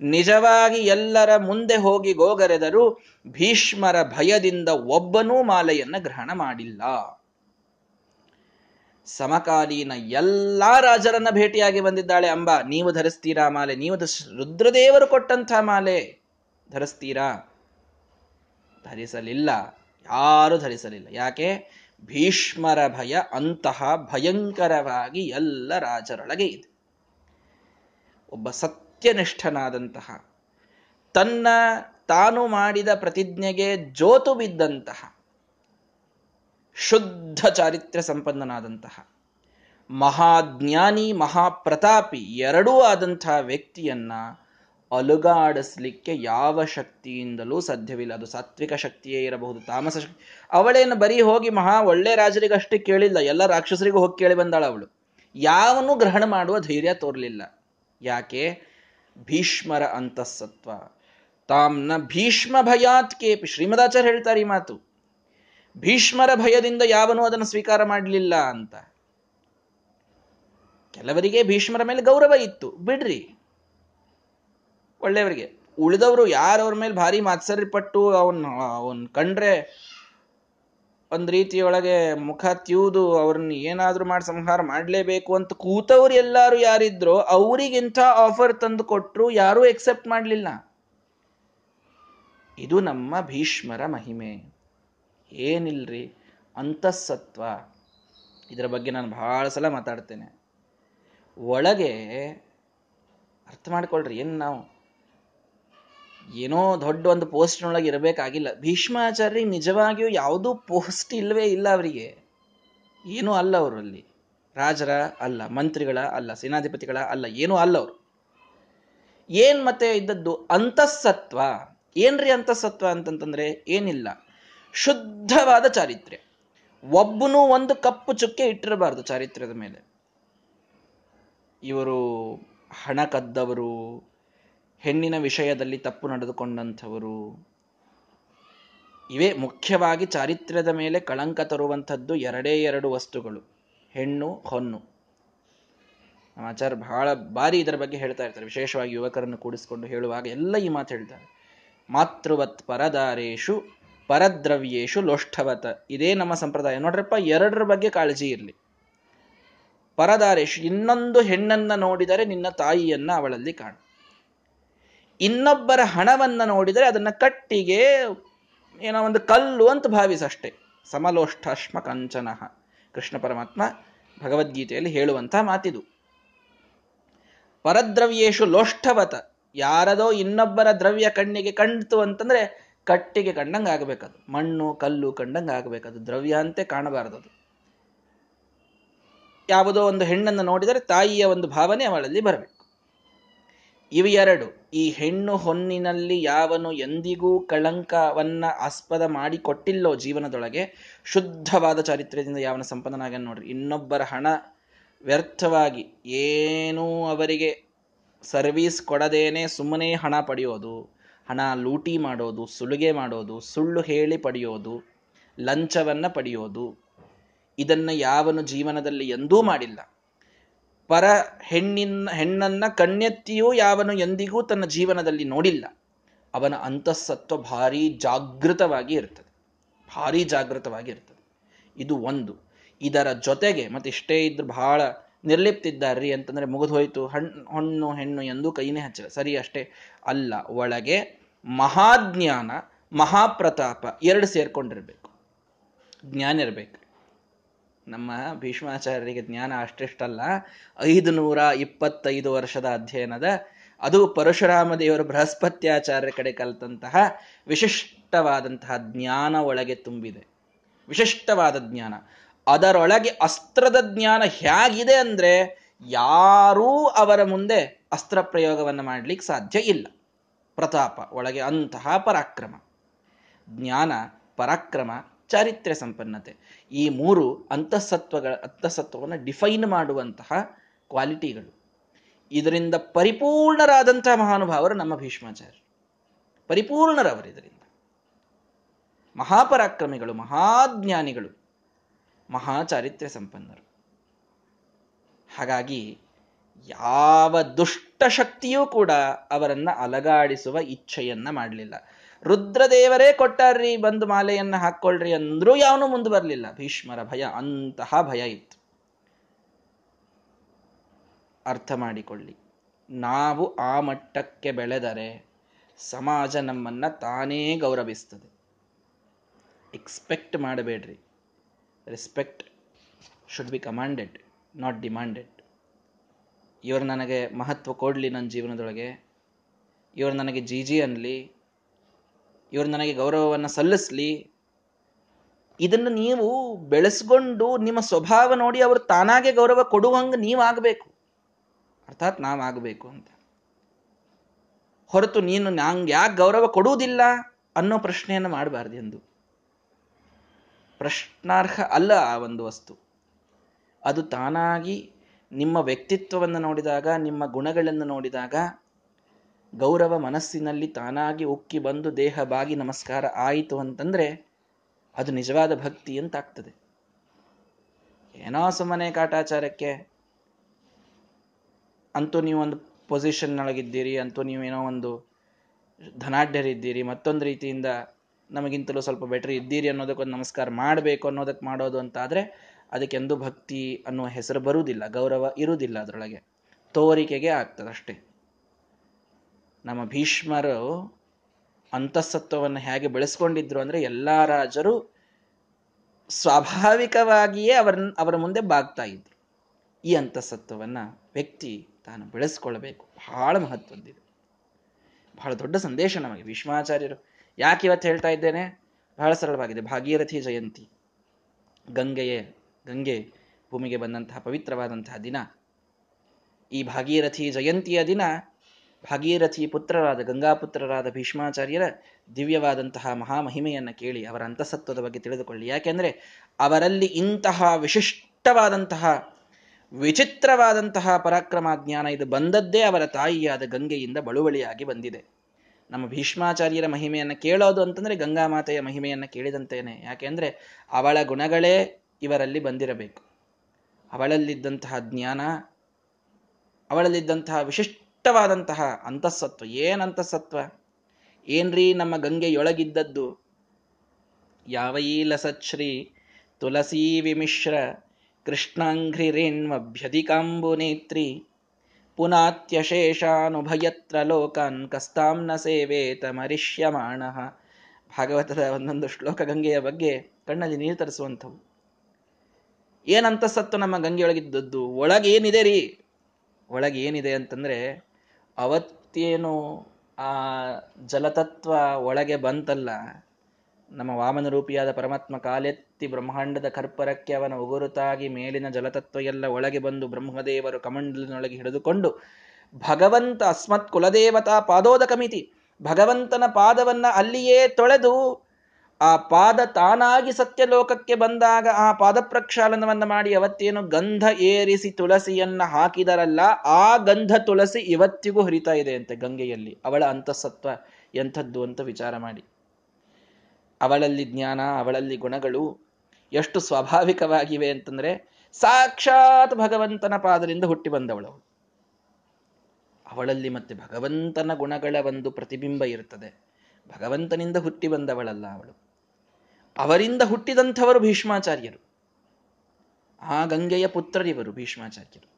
S1: ನಿಜವಾಗಿ ಎಲ್ಲರ ಮುಂದೆ ಹೋಗಿ ಗೋಗರೆದರೂ, ಭೀಷ್ಮರ ಭಯದಿಂದ ಒಬ್ಬನೂ ಮಾಲೆಯನ್ನ ಗ್ರಹಣ ಮಾಡಿಲ್ಲ. ಸಮಕಾಲೀನ ಎಲ್ಲಾ ರಾಜರನ್ನ ಭೇಟಿಯಾಗಿ ಬಂದಿದ್ದಾಳೆ ಅಂಬ. ನೀವು ಧರಿಸ್ತೀರಾ ಮಾಲೆ? ನೀವು ರುದ್ರದೇವರು ಕೊಟ್ಟಂತ ಮಾಲೆ ಧರಿಸ್ತೀರಾ? ಧರಿಸಲಿಲ್ಲ. ಯಾರು ಧರಿಸಲಿಲ್ಲ. ಯಾಕೆ? ಭೀಷ್ಮರ ಭಯ ಅಂತಹ ಭಯಂಕರವಾಗಿ ಎಲ್ಲ ರಾಜರೊಳಗೆ ಇದೆ. ಒಬ್ಬ ಸತ್ಯನಿಷ್ಠನಾದಂತಹ, ತನ್ನ ತಾನು ಮಾಡಿದ ಪ್ರತಿಜ್ಞೆಗೆ ಜೋತು ಬಿದ್ದಂತಹ, ಶುದ್ಧ ಚಾರಿತ್ರ್ಯ ಸಂಪನ್ನನಾದಂತಹ, ಮಹಾಜ್ಞಾನಿ ಮಹಾಪ್ರತಾಪಿ ಎರಡೂ ಆದಂತಹ ವ್ಯಕ್ತಿಯನ್ನ ಅಲುಗಾಡಿಸ್ಲಿಕ್ಕೆ ಯಾವ ಶಕ್ತಿಯಿಂದಲೂ ಸಾಧ್ಯವಿಲ್ಲ. ಅದು ಸಾತ್ವಿಕ ಶಕ್ತಿಯೇ ಇರಬಹುದು, ತಾಮಸ ಶಕ್ತಿ. ಅವಳೇನು ಬರೀ ಹೋಗಿ ಮಹಾ ಒಳ್ಳೆ ರಾಜರಿಗಷ್ಟೇ ಕೇಳಿಲ್ಲ, ಎಲ್ಲ ರಾಕ್ಷಸರಿಗೂ ಹೋಗಿ ಕೇಳಿ ಬಂದಾಳ ಅವಳು. ಯಾವನು ಗ್ರಹಣ ಮಾಡುವ ಧೈರ್ಯ ತೋರಲಿಲ್ಲ. ಯಾಕೆ? ಭೀಷ್ಮರ ಅಂತಸ್ಸತ್ವ. ತಾಮ್ನ ಭೀಷ್ಮ ಭಯಾತ್ ಕೇಪಿ. ಶ್ರೀಮದಾಚಾರ್ಯ ಹೇಳ್ತಾರೆ ಈ ಮಾತು. ಭೀಷ್ಮರ ಭಯದಿಂದ ಯಾವನೂ ಅದನ್ನು ಸ್ವೀಕಾರ ಮಾಡಲಿಲ್ಲ ಅಂತ. ಕೆಲವರಿಗೆ ಭೀಷ್ಮರ ಮೇಲೆ ಗೌರವ ಇತ್ತು. ಬಿಡ್ರಿ. ಒಳ್ಳೆಯವರಿಗೆ. ಉಳಿದವರು ಯಾರವ್ರ ಮೇಲೆ ಭಾರಿ ಮಾತ್ಸರ್ಯಪಟ್ಟು ಅವನ್ ಅವನ್ ಕಂಡ್ರೆ ಒಂದ್ ರೀತಿಯೊಳಗೆ ಮುಖ ತ್ಯೂದು ಅವ್ರನ್ನ ಏನಾದ್ರೂ ಮಾಡಿ ಸಂಹಾರ ಮಾಡ್ಲೇಬೇಕು ಅಂತ ಕೂತವ್ರು ಎಲ್ಲಾರು ಯಾರಿದ್ರು ಅವರಿಗಿಂತ ಆಫರ್ ತಂದು ಕೊಟ್ಟರು ಯಾರೂ ಎಕ್ಸೆಪ್ಟ್ ಮಾಡಲಿಲ್ಲ. ಇದು ನಮ್ಮ ಭೀಷ್ಮರ ಮಹಿಮೆ. ಏನಿಲ್ರಿ? ಅಂತಸ್ಸತ್ವ ಇದರ ಬಗ್ಗೆ ನಾನು ಬಹಳ ಸಲ ಮಾತಾಡ್ತೇನೆ. ಒಳಗೆ ಅರ್ಥ ಮಾಡ್ಕೊಳ್ರಿ, ಏನು ನಾವು? ಏನೋ ದೊಡ್ಡ ಒಂದು ಪೋಸ್ಟ್ನೊಳಗೆ ಇರಬೇಕಾಗಿಲ್ಲ. ಭೀಷ್ಮಾಚಾರ್ಯ ನಿಜವಾಗಿಯೂ ಯಾವುದೂ ಪೋಸ್ಟ್ ಇಲ್ಲವೇ ಇಲ್ಲ ಅವರಿಗೆ. ಏನೂ ಅಲ್ಲ ಅವರಲ್ಲಿ. ರಾಜರ ಅಲ್ಲ, ಮಂತ್ರಿಗಳ ಅಲ್ಲ, ಸೇನಾಧಿಪತಿಗಳ ಅಲ್ಲ, ಏನೂ ಅಲ್ಲ ಅವರು. ಏನ್ ಮತ್ತೆ ಇದ್ದದ್ದು? ಅಂತಸ್ಸತ್ವ ಏನ್ರಿ ಅಂತಸ್ಸತ್ವ ಅಂತಂತಂದ್ರೆ ಏನಿಲ್ಲ. ಶುದ್ಧವಾದ ಚಾರಿತ್ರ್ಯ. ಒಬ್ಬನು ಒಂದು ಕಪ್ಪು ಚುಕ್ಕೆ ಇಟ್ಟಿರಬಾರ್ದು ಚಾರಿತ್ರ್ಯದ ಮೇಲೆ. ಇವರು ಹಣ ಕದ್ದವರು ಹೆಣ್ಣಿನ ವಿಷಯದಲ್ಲಿ ತಪ್ಪು ನಡೆದುಕೊಂಡಂಥವರು. ಇವೇ ಮುಖ್ಯವಾಗಿ ಚಾರಿತ್ರ್ಯದ ಮೇಲೆ ಕಳಂಕ ತರುವಂಥದ್ದು ಎರಡೇ ಎರಡು ವಸ್ತುಗಳು, ಹೆಣ್ಣು, ಹೊನ್ನು. ಆಚಾರ್ಯ ಬಹಳ ಬಾರಿ ಇದರ ಬಗ್ಗೆ ಹೇಳ್ತಾ ಇರ್ತಾರೆ. ವಿಶೇಷವಾಗಿ ಯುವಕರನ್ನು ಕೂಡಿಸಿಕೊಂಡು ಹೇಳುವಾಗ ಎಲ್ಲ ಈ ಮಾತು ಹೇಳ್ತಾರೆ. ಮಾತೃವತ್ ಪರದಾರೇಶು, ಪರದ್ರವ್ಯೇಶು ಲೋಷ್ಠವತ. ಇದೇ ನಮ್ಮ ಸಂಪ್ರದಾಯ. ನೋಡ್ರಪ್ಪ, ಎರಡರ ಬಗ್ಗೆ ಕಾಳಜಿ ಇರಲಿ. ಪರದಾರೇಶು, ಇನ್ನೊಂದು ಹೆಣ್ಣನ್ನ ನೋಡಿದರೆ ನಿನ್ನ ತಾಯಿಯನ್ನ ಅವಳಲ್ಲಿ ಕಾಣು. ಇನ್ನೊಬ್ಬರ ಹಣವನ್ನು ನೋಡಿದರೆ ಅದನ್ನು ಕಟ್ಟಿಗೆ ಏನೋ ಒಂದು ಕಲ್ಲು ಅಂತ ಭಾವಿಸಷ್ಟೇ. ಸಮಲೋಷ್ಠಾಶ್ಮ ಕಂಚನ. ಕೃಷ್ಣ ಪರಮಾತ್ಮ ಭಗವದ್ಗೀತೆಯಲ್ಲಿ ಹೇಳುವಂತಹ ಮಾತಿದು. ಪರದ್ರವ್ಯೇಶು ಲೋಷ್ಠವತ. ಯಾರದೋ ಇನ್ನೊಬ್ಬರ ದ್ರವ್ಯ ಕಣ್ಣಿಗೆ ಕಂಡಿತು ಅಂತಂದ್ರೆ ಕಟ್ಟಿಗೆ ಕಂಡಂಗೆ ಆಗಬೇಕದು ಮಣ್ಣು, ಕಲ್ಲು ಕಂಡಂಗೆ ಆಗಬೇಕದು ದ್ರವ್ಯ ಅಂತೆ ಕಾಣಬಾರದದು. ಯಾವುದೋ ಒಂದು ಹೆಣ್ಣನ್ನು ನೋಡಿದರೆ ತಾಯಿಯ ಒಂದು ಭಾವನೆ ಅವಳಲ್ಲಿ ಬರಬೇಕು. ಇವು ಎರಡು ಈ ಹೆಣ್ಣು ಹೊನ್ನಿನಲ್ಲಿ ಯಾವನು ಎಂದಿಗೂ ಕಳಂಕವನ್ನ ಆಸ್ಪದ ಮಾಡಿ ಕೊಟ್ಟಿಲ್ಲೋ ಜೀವನದೊಳಗೆ, ಶುದ್ಧವಾದ ಚಾರಿತ್ರ್ಯದಿಂದ ಯಾವನ ಸಂಪನ್ನನಾಗ ನೋಡ್ರಿ. ಇನ್ನೊಬ್ಬರ ಹಣ ವ್ಯರ್ಥವಾಗಿ ಏನೂ ಅವರಿಗೆ ಸರ್ವೀಸ್ ಕೊಡದೇನೆ ಸುಮ್ಮನೆ ಹಣ ಪಡೆಯೋದು, ಹಣ ಲೂಟಿ ಮಾಡೋದು, ಸುಲಿಗೆ ಮಾಡೋದು, ಸುಳ್ಳು ಹೇಳಿ ಪಡೆಯೋದು, ಲಂಚವನ್ನ ಪಡೆಯೋದು, ಇದನ್ನ ಯಾವನು ಜೀವನದಲ್ಲಿ ಎಂದೂ ಮಾಡಿಲ್ಲ. ಪರ ಹೆಣ್ಣಿನ, ಹೆಣ್ಣನ್ನ ಕಣ್ಣೆತ್ತಿಯೂ ಯಾವನು ಎಂದಿಗೂ ತನ್ನ ಜೀವನದಲ್ಲಿ ನೋಡಿಲ್ಲ. ಅವನ ಅಂತಸ್ಸತ್ವ ಭಾರಿ ಜಾಗೃತವಾಗಿ ಇರ್ತದೆ. ಭಾರಿ ಜಾಗೃತವಾಗಿ ಇರ್ತದೆ. ಇದು ಒಂದು. ಇದರ ಜೊತೆಗೆ ಮತ್ತೆ ಇಷ್ಟೇ ಇದ್ರು ಬಹಳ ನಿರ್ಲಿಪ್ತಿದ್ದಾರ್ರಿ ಅಂತಂದ್ರೆ ಮುಗಿದು ಹೋಯ್ತು. ಹಣ್ಣು ಹಣ್ಣು, ಹೆಣ್ಣು ಎಂದು ಕೈನೇ ಹಚ್ಚಿಲ್ಲ. ಸರಿ ಅಷ್ಟೇ ಅಲ್ಲ, ಒಳಗೆ ಮಹಾಜ್ಞಾನ, ಮಹಾಪ್ರತಾಪ ಎರಡು ಸೇರ್ಕೊಂಡಿರ್ಬೇಕು. ಜ್ಞಾನ ಇರಬೇಕು. ನಮ್ಮ ಭೀಷ್ಮಾಚಾರ್ಯರಿಗೆ ಜ್ಞಾನ ಅಷ್ಟಿಷ್ಟಲ್ಲ ಐದು ನೂರ ಇಪ್ಪತ್ತೈದು ವರ್ಷದ ಅಧ್ಯಯನದ, ಅದು ಪರಶುರಾಮ ದೇವರು ಬೃಹಸ್ಪತ್ಯಾಚಾರ್ಯ ಕಡೆ ಕಲಿತಂತಹ ವಿಶಿಷ್ಟವಾದಂತಹ ಜ್ಞಾನ ಒಳಗೆ ತುಂಬಿದೆ. ವಿಶಿಷ್ಟವಾದ ಜ್ಞಾನ. ಅದರೊಳಗೆ ಅಸ್ತ್ರದ ಜ್ಞಾನ ಹೇಗಿದೆ ಅಂದ್ರೆ, ಯಾರೂ ಅವರ ಮುಂದೆ ಅಸ್ತ್ರ ಪ್ರಯೋಗವನ್ನು ಮಾಡ್ಲಿಕ್ಕೆ ಸಾಧ್ಯ ಇಲ್ಲ. ಪ್ರತಾಪ ಒಳಗೆ ಅಂತಹ ಪರಾಕ್ರಮ. ಜ್ಞಾನ ಪರಾಕ್ರಮ ಚಾರಿತ್ರ್ಯ ಸಂಪನ್ನತೆ. ಈ ಮೂರು ಅಂತಸತ್ವಗಳ, ಅಂತಸತ್ವವನ್ನು ಡಿಫೈನ್ ಮಾಡುವಂತಹ ಕ್ವಾಲಿಟಿಗಳು ಇದರಿಂದ ಪರಿಪೂರ್ಣರಾದಂತಹ ಮಹಾನುಭಾವರು ನಮ್ಮ ಭೀಷ್ಮಾಚಾರ್ಯ ಪರಿಪೂರ್ಣರವರು ಇದರಿಂದ. ಮಹಾಪರಾಕ್ರಮಿಗಳು, ಮಹಾಜ್ಞಾನಿಗಳು, ಮಹಾಚಾರಿತ್ರ್ಯ ಸಂಪನ್ನರು. ಹಾಗಾಗಿ ಯಾವ ದುಷ್ಟ ಶಕ್ತಿಯೂ ಕೂಡ ಅವರನ್ನು ಅಲಗಾಡಿಸುವ ಇಚ್ಛೆಯನ್ನ ಮಾಡಲಿಲ್ಲ. ರುದ್ರದೇವರೇ ಕೊಟ್ಟಾರ್ರಿ, ಬಂದು ಮಾಲೆಯನ್ನು ಹಾಕ್ಕೊಳ್ರಿ ಅಂದ್ರೂ ಯಾವನು ಮುಂದೆ ಬರಲಿಲ್ಲ. ಭೀಷ್ಮರ ಭಯ, ಅಂತಹ ಭಯ ಇತ್ತು. ಅರ್ಥ ಮಾಡಿಕೊಳ್ಳಿ. ನಾವು ಆ ಮಟ್ಟಕ್ಕೆ ಬೆಳೆದರೆ ಸಮಾಜ ನಮ್ಮನ್ನ ತಾನೇ ಗೌರವಿಸ್ತದೆ. ಎಕ್ಸ್ಪೆಕ್ಟ್ ಮಾಡಬೇಡ್ರಿ. Respect should be commanded not demanded ಇವರು ನನಗೆ ಮಹತ್ವ ಕೊಡಲಿ ನನ್ನ ಜೀವನದೊಳಗೆ. ಇವರು ನನಗೆ ಜಿ ಜಿ ಅನ್ಲಿ. ಇವರು ನನಗೆ ಗೌರವವನ್ನು ಸಲ್ಲಿಸ್ಲಿ. ಇದನ್ನು ನೀವು ಬೆಳೆಸ್ಕೊಂಡು ನಿಮ್ಮ ಸ್ವಭಾವ ನೋಡಿ ಅವರು ತಾನಾಗೆ ಗೌರವ ಕೊಡುವಂಗೆ ನೀವಾಗಬೇಕು. ಅರ್ಥಾತ್ ನಾವಾಗಬೇಕು ಅಂತ. ಹೊರತು ನೀನು ನಂಗೆ ಯಾಕೆ ಗೌರವ ಕೊಡುವುದಿಲ್ಲ ಅನ್ನೋ ಪ್ರಶ್ನೆಯನ್ನು ಮಾಡಬಾರ್ದು ಎಂದು. ಪ್ರಶ್ನಾರ್ಹ ಅಲ್ಲ ಆ ಒಂದು ವಸ್ತು. ಅದು ತಾನಾಗಿ ನಿಮ್ಮ ವ್ಯಕ್ತಿತ್ವವನ್ನು ನೋಡಿದಾಗ, ನಿಮ್ಮ ಗುಣಗಳನ್ನು ನೋಡಿದಾಗ ಗೌರವ ಮನಸ್ಸಿನಲ್ಲಿ ತಾನಾಗಿ ಉಕ್ಕಿ ಬಂದು ದೇಹ ಬಾಗಿ ನಮಸ್ಕಾರ ಆಯಿತು ಅಂತಂದ್ರೆ ಅದು ನಿಜವಾದ ಭಕ್ತಿ ಅಂತಾಗ್ತದೆ. ಏನೋ ಸುಮ್ಮನೆ ಕಾಟಾಚಾರಕ್ಕೆ, ಅಂತೂ ನೀವು ಒಂದು ಪೊಸಿಷನ್ನೊಳಗಿದ್ದೀರಿ ಅಂತೂ ನೀವೇನೋ ಒಂದು ಧನಾಢ್ಯರಿದ್ದೀರಿ, ಮತ್ತೊಂದು ರೀತಿಯಿಂದ ನಮಗಿಂತಲೂ ಸ್ವಲ್ಪ ಬೆಟರ್ ಇದ್ದೀರಿ ಅನ್ನೋದಕ್ಕೊಂದು ನಮಸ್ಕಾರ ಮಾಡಬೇಕು ಅನ್ನೋದಕ್ಕೆ ಮಾಡೋದು ಅಂತ ಆದರೆ ಅದಕ್ಕೆಂದು ಭಕ್ತಿ ಅನ್ನುವ ಹೆಸರು ಬರುವುದಿಲ್ಲ, ಗೌರವ ಇರುವುದಿಲ್ಲ ಅದರೊಳಗೆ. ತೋರಿಕೆಗೆ ಆಗ್ತದಷ್ಟೇ. ನಮ್ಮ ಭೀಷ್ಮರು ಅಂತಸ್ತತ್ವವನ್ನು ಹೇಗೆ ಬೆಳೆಸ್ಕೊಂಡಿದ್ರು ಅಂದರೆ ಎಲ್ಲ ರಾಜರು ಸ್ವಾಭಾವಿಕವಾಗಿಯೇ ಅವರ ಅವರ ಮುಂದೆ ಬಾಗ್ತಾ ಇದ್ರು. ಈ ಅಂತಸ್ತತ್ವವನ್ನು ವ್ಯಕ್ತಿ ತಾನು ಬೆಳೆಸ್ಕೊಳ್ಬೇಕು. ಬಹಳ ಮಹತ್ವದ್ದಿದೆ ಬಹಳ ದೊಡ್ಡ ಸಂದೇಶ ನಮಗೆ ಭೀಷ್ಮಾಚಾರ್ಯರು. ಯಾಕೆ ಇವತ್ತು ಹೇಳ್ತಾ ಇದ್ದೇನೆ? ಬಹಳ ಸರಳವಾಗಿದೆ. ಭಾಗೀರಥಿ ಜಯಂತಿ. ಗಂಗೆಯೇ, ಗಂಗೆ ಭೂಮಿಗೆ ಬಂದಂತಹ ಪವಿತ್ರವಾದಂತಹ ದಿನ. ಈ ಭಾಗೀರಥಿ ಜಯಂತಿಯ ದಿನ ಭಾಗೀರಥಿ ಪುತ್ರರಾದ ಗಂಗಾಪುತ್ರರಾದ ಭೀಷ್ಮಾಚಾರ್ಯರ ದಿವ್ಯವಾದಂತಹ ಮಹಾಮಹಿಮೆಯನ್ನು ಕೇಳಿ ಅವರ ಅಂತಸತ್ವದ ಬಗ್ಗೆ ತಿಳಿದುಕೊಳ್ಳಿ. ಯಾಕೆಂದರೆ ಅವರಲ್ಲಿ ಇಂತಹ ವಿಶಿಷ್ಟವಾದಂತಹ, ವಿಚಿತ್ರವಾದಂತಹ ಪರಾಕ್ರಮ ಜ್ಞಾನ ಇದು ಬಂದದ್ದೇ ಅವರ ತಾಯಿಯಾದ ಗಂಗೆಯಿಂದ ಬಳುವಳಿಯಾಗಿ ಬಂದಿದೆ. ನಮ್ಮ ಭೀಷ್ಮಾಚಾರ್ಯರ ಮಹಿಮೆಯನ್ನು ಕೇಳೋದು ಅಂತಂದ್ರೆ ಗಂಗಾಮಾತೆಯ ಮಹಿಮೆಯನ್ನು ಕೇಳಿದಂತೇನೆ. ಯಾಕೆಂದರೆ ಅವಳ ಗುಣಗಳೇ ಇವರಲ್ಲಿ ಬಂದಿರಬೇಕು. ಅವಳಲ್ಲಿದ್ದಂತಹ ಜ್ಞಾನ, ಅವಳಲ್ಲಿದ್ದಂತಹ ವಿಶಿಷ್ಟವಾದಂತಹ ಅಂತಃಸತ್ವ. ಏನಂತಸತ್ವ ಏನ್ರೀ ನಮ್ಮ ಗಂಗೆಯೊಳಗಿದ್ದದ್ದು? ಯಾವ ಈ ಲಸಚ್ಶ್ರೀ ತುಲಸೀ ವಿಮಿಶ್ರ ನೇತ್ರಿ ಪುನಾತ್ಯಶೇಷಾನುಭಯತ್ರ ಲೋಕಾನ್ ಕಸ್ತಾಂನ ಸೇವೇತ ಮರಿಷ್ಯಮಾಣ. ಭಾಗವತದ ಒಂದೊಂದು ಶ್ಲೋಕ ಗಂಗೆಯ ಬಗ್ಗೆ ಕಣ್ಣಲ್ಲಿ ನೀರು ತರಿಸುವಂಥವು. ಏನಂತ ನಮ್ಮ ಗಂಗೆಯೊಳಗಿದ್ದದ್ದು? ಒಳಗೇನಿದೆ ರೀ? ಒಳಗೇನಿದೆ ಅಂತಂದ್ರೆ ಅವತ್ತೇನು ಆ ಜಲತತ್ವ ಒಳಗೆ ಬಂತಲ್ಲ, ನಮ್ಮ ವಾಮನ ರೂಪಿಯಾದ ಪರಮಾತ್ಮ ಕಾಲೆತ್ತಿ ಬ್ರಹ್ಮಾಂಡದ ಕರ್ಪರಕ್ಕೆ ಅವನ ಉಗುರುತಾಗಿ ಮೇಲಿನ ಜಲತತ್ವ ಎಲ್ಲ ಒಳಗೆ ಬಂದು ಬ್ರಹ್ಮದೇವರು ಕಮಂಡಲಿನೊಳಗೆ ಹಿಡಿದುಕೊಂಡು, ಭಗವಂತ ಅಸ್ಮತ್ ಕುಲದೇವತಾ ಪಾದೋದಕಮಿತಿ, ಭಗವಂತನ ಪಾದವನ್ನ ಅಲ್ಲಿಯೇ ತೊಳೆದು ಆ ಪಾದ ತಾನಾಗಿ ಸತ್ಯಲೋಕಕ್ಕೆ ಬಂದಾಗ ಆ ಪಾದ ಪ್ರಕ್ಷಾಲನವನ್ನು ಮಾಡಿ ಅವತ್ತೇನು ಗಂಧ ಏರಿಸಿ ತುಳಸಿಯನ್ನ ಹಾಕಿದರಲ್ಲ, ಆ ಗಂಧ ತುಳಸಿ ಇವತ್ತಿಗೂ ಹರಿತಾ ಇದೆ ಅಂತೆ ಗಂಗೆಯಲ್ಲಿ. ಅವಳ ಅಂತಸತ್ವ ಎಂಥದ್ದು ಅಂತ ವಿಚಾರ ಮಾಡಿ. ಅವಳಲ್ಲಿ ಜ್ಞಾನ, ಅವಳಲ್ಲಿ ಗುಣಗಳು ಎಷ್ಟು ಸ್ವಾಭಾವಿಕವಾಗಿವೆ ಅಂತಂದ್ರೆ ಸಾಕ್ಷಾತ್ ಭಗವಂತನ ಪಾದದಿಂದ ಹುಟ್ಟಿ ಬಂದವಳು ಅವಳಲ್ಲಿ ಮತ್ತೆ ಭಗವಂತನ ಗುಣಗಳ ಒಂದು ಪ್ರತಿಬಿಂಬ ಇರುತ್ತದೆ ಭಗವಂತನಿಂದ ಹುಟ್ಟಿ ಬಂದವಳಲ್ಲ ಅವಳು. ಅವರಿಂದ ಹುಟ್ಟಿದಂಥವರು ಭೀಷ್ಮಾಚಾರ್ಯರು. ಆ ಗಂಗೆಯ ಪುತ್ರರಿವರು ಭೀಷ್ಮಾಚಾರ್ಯರು.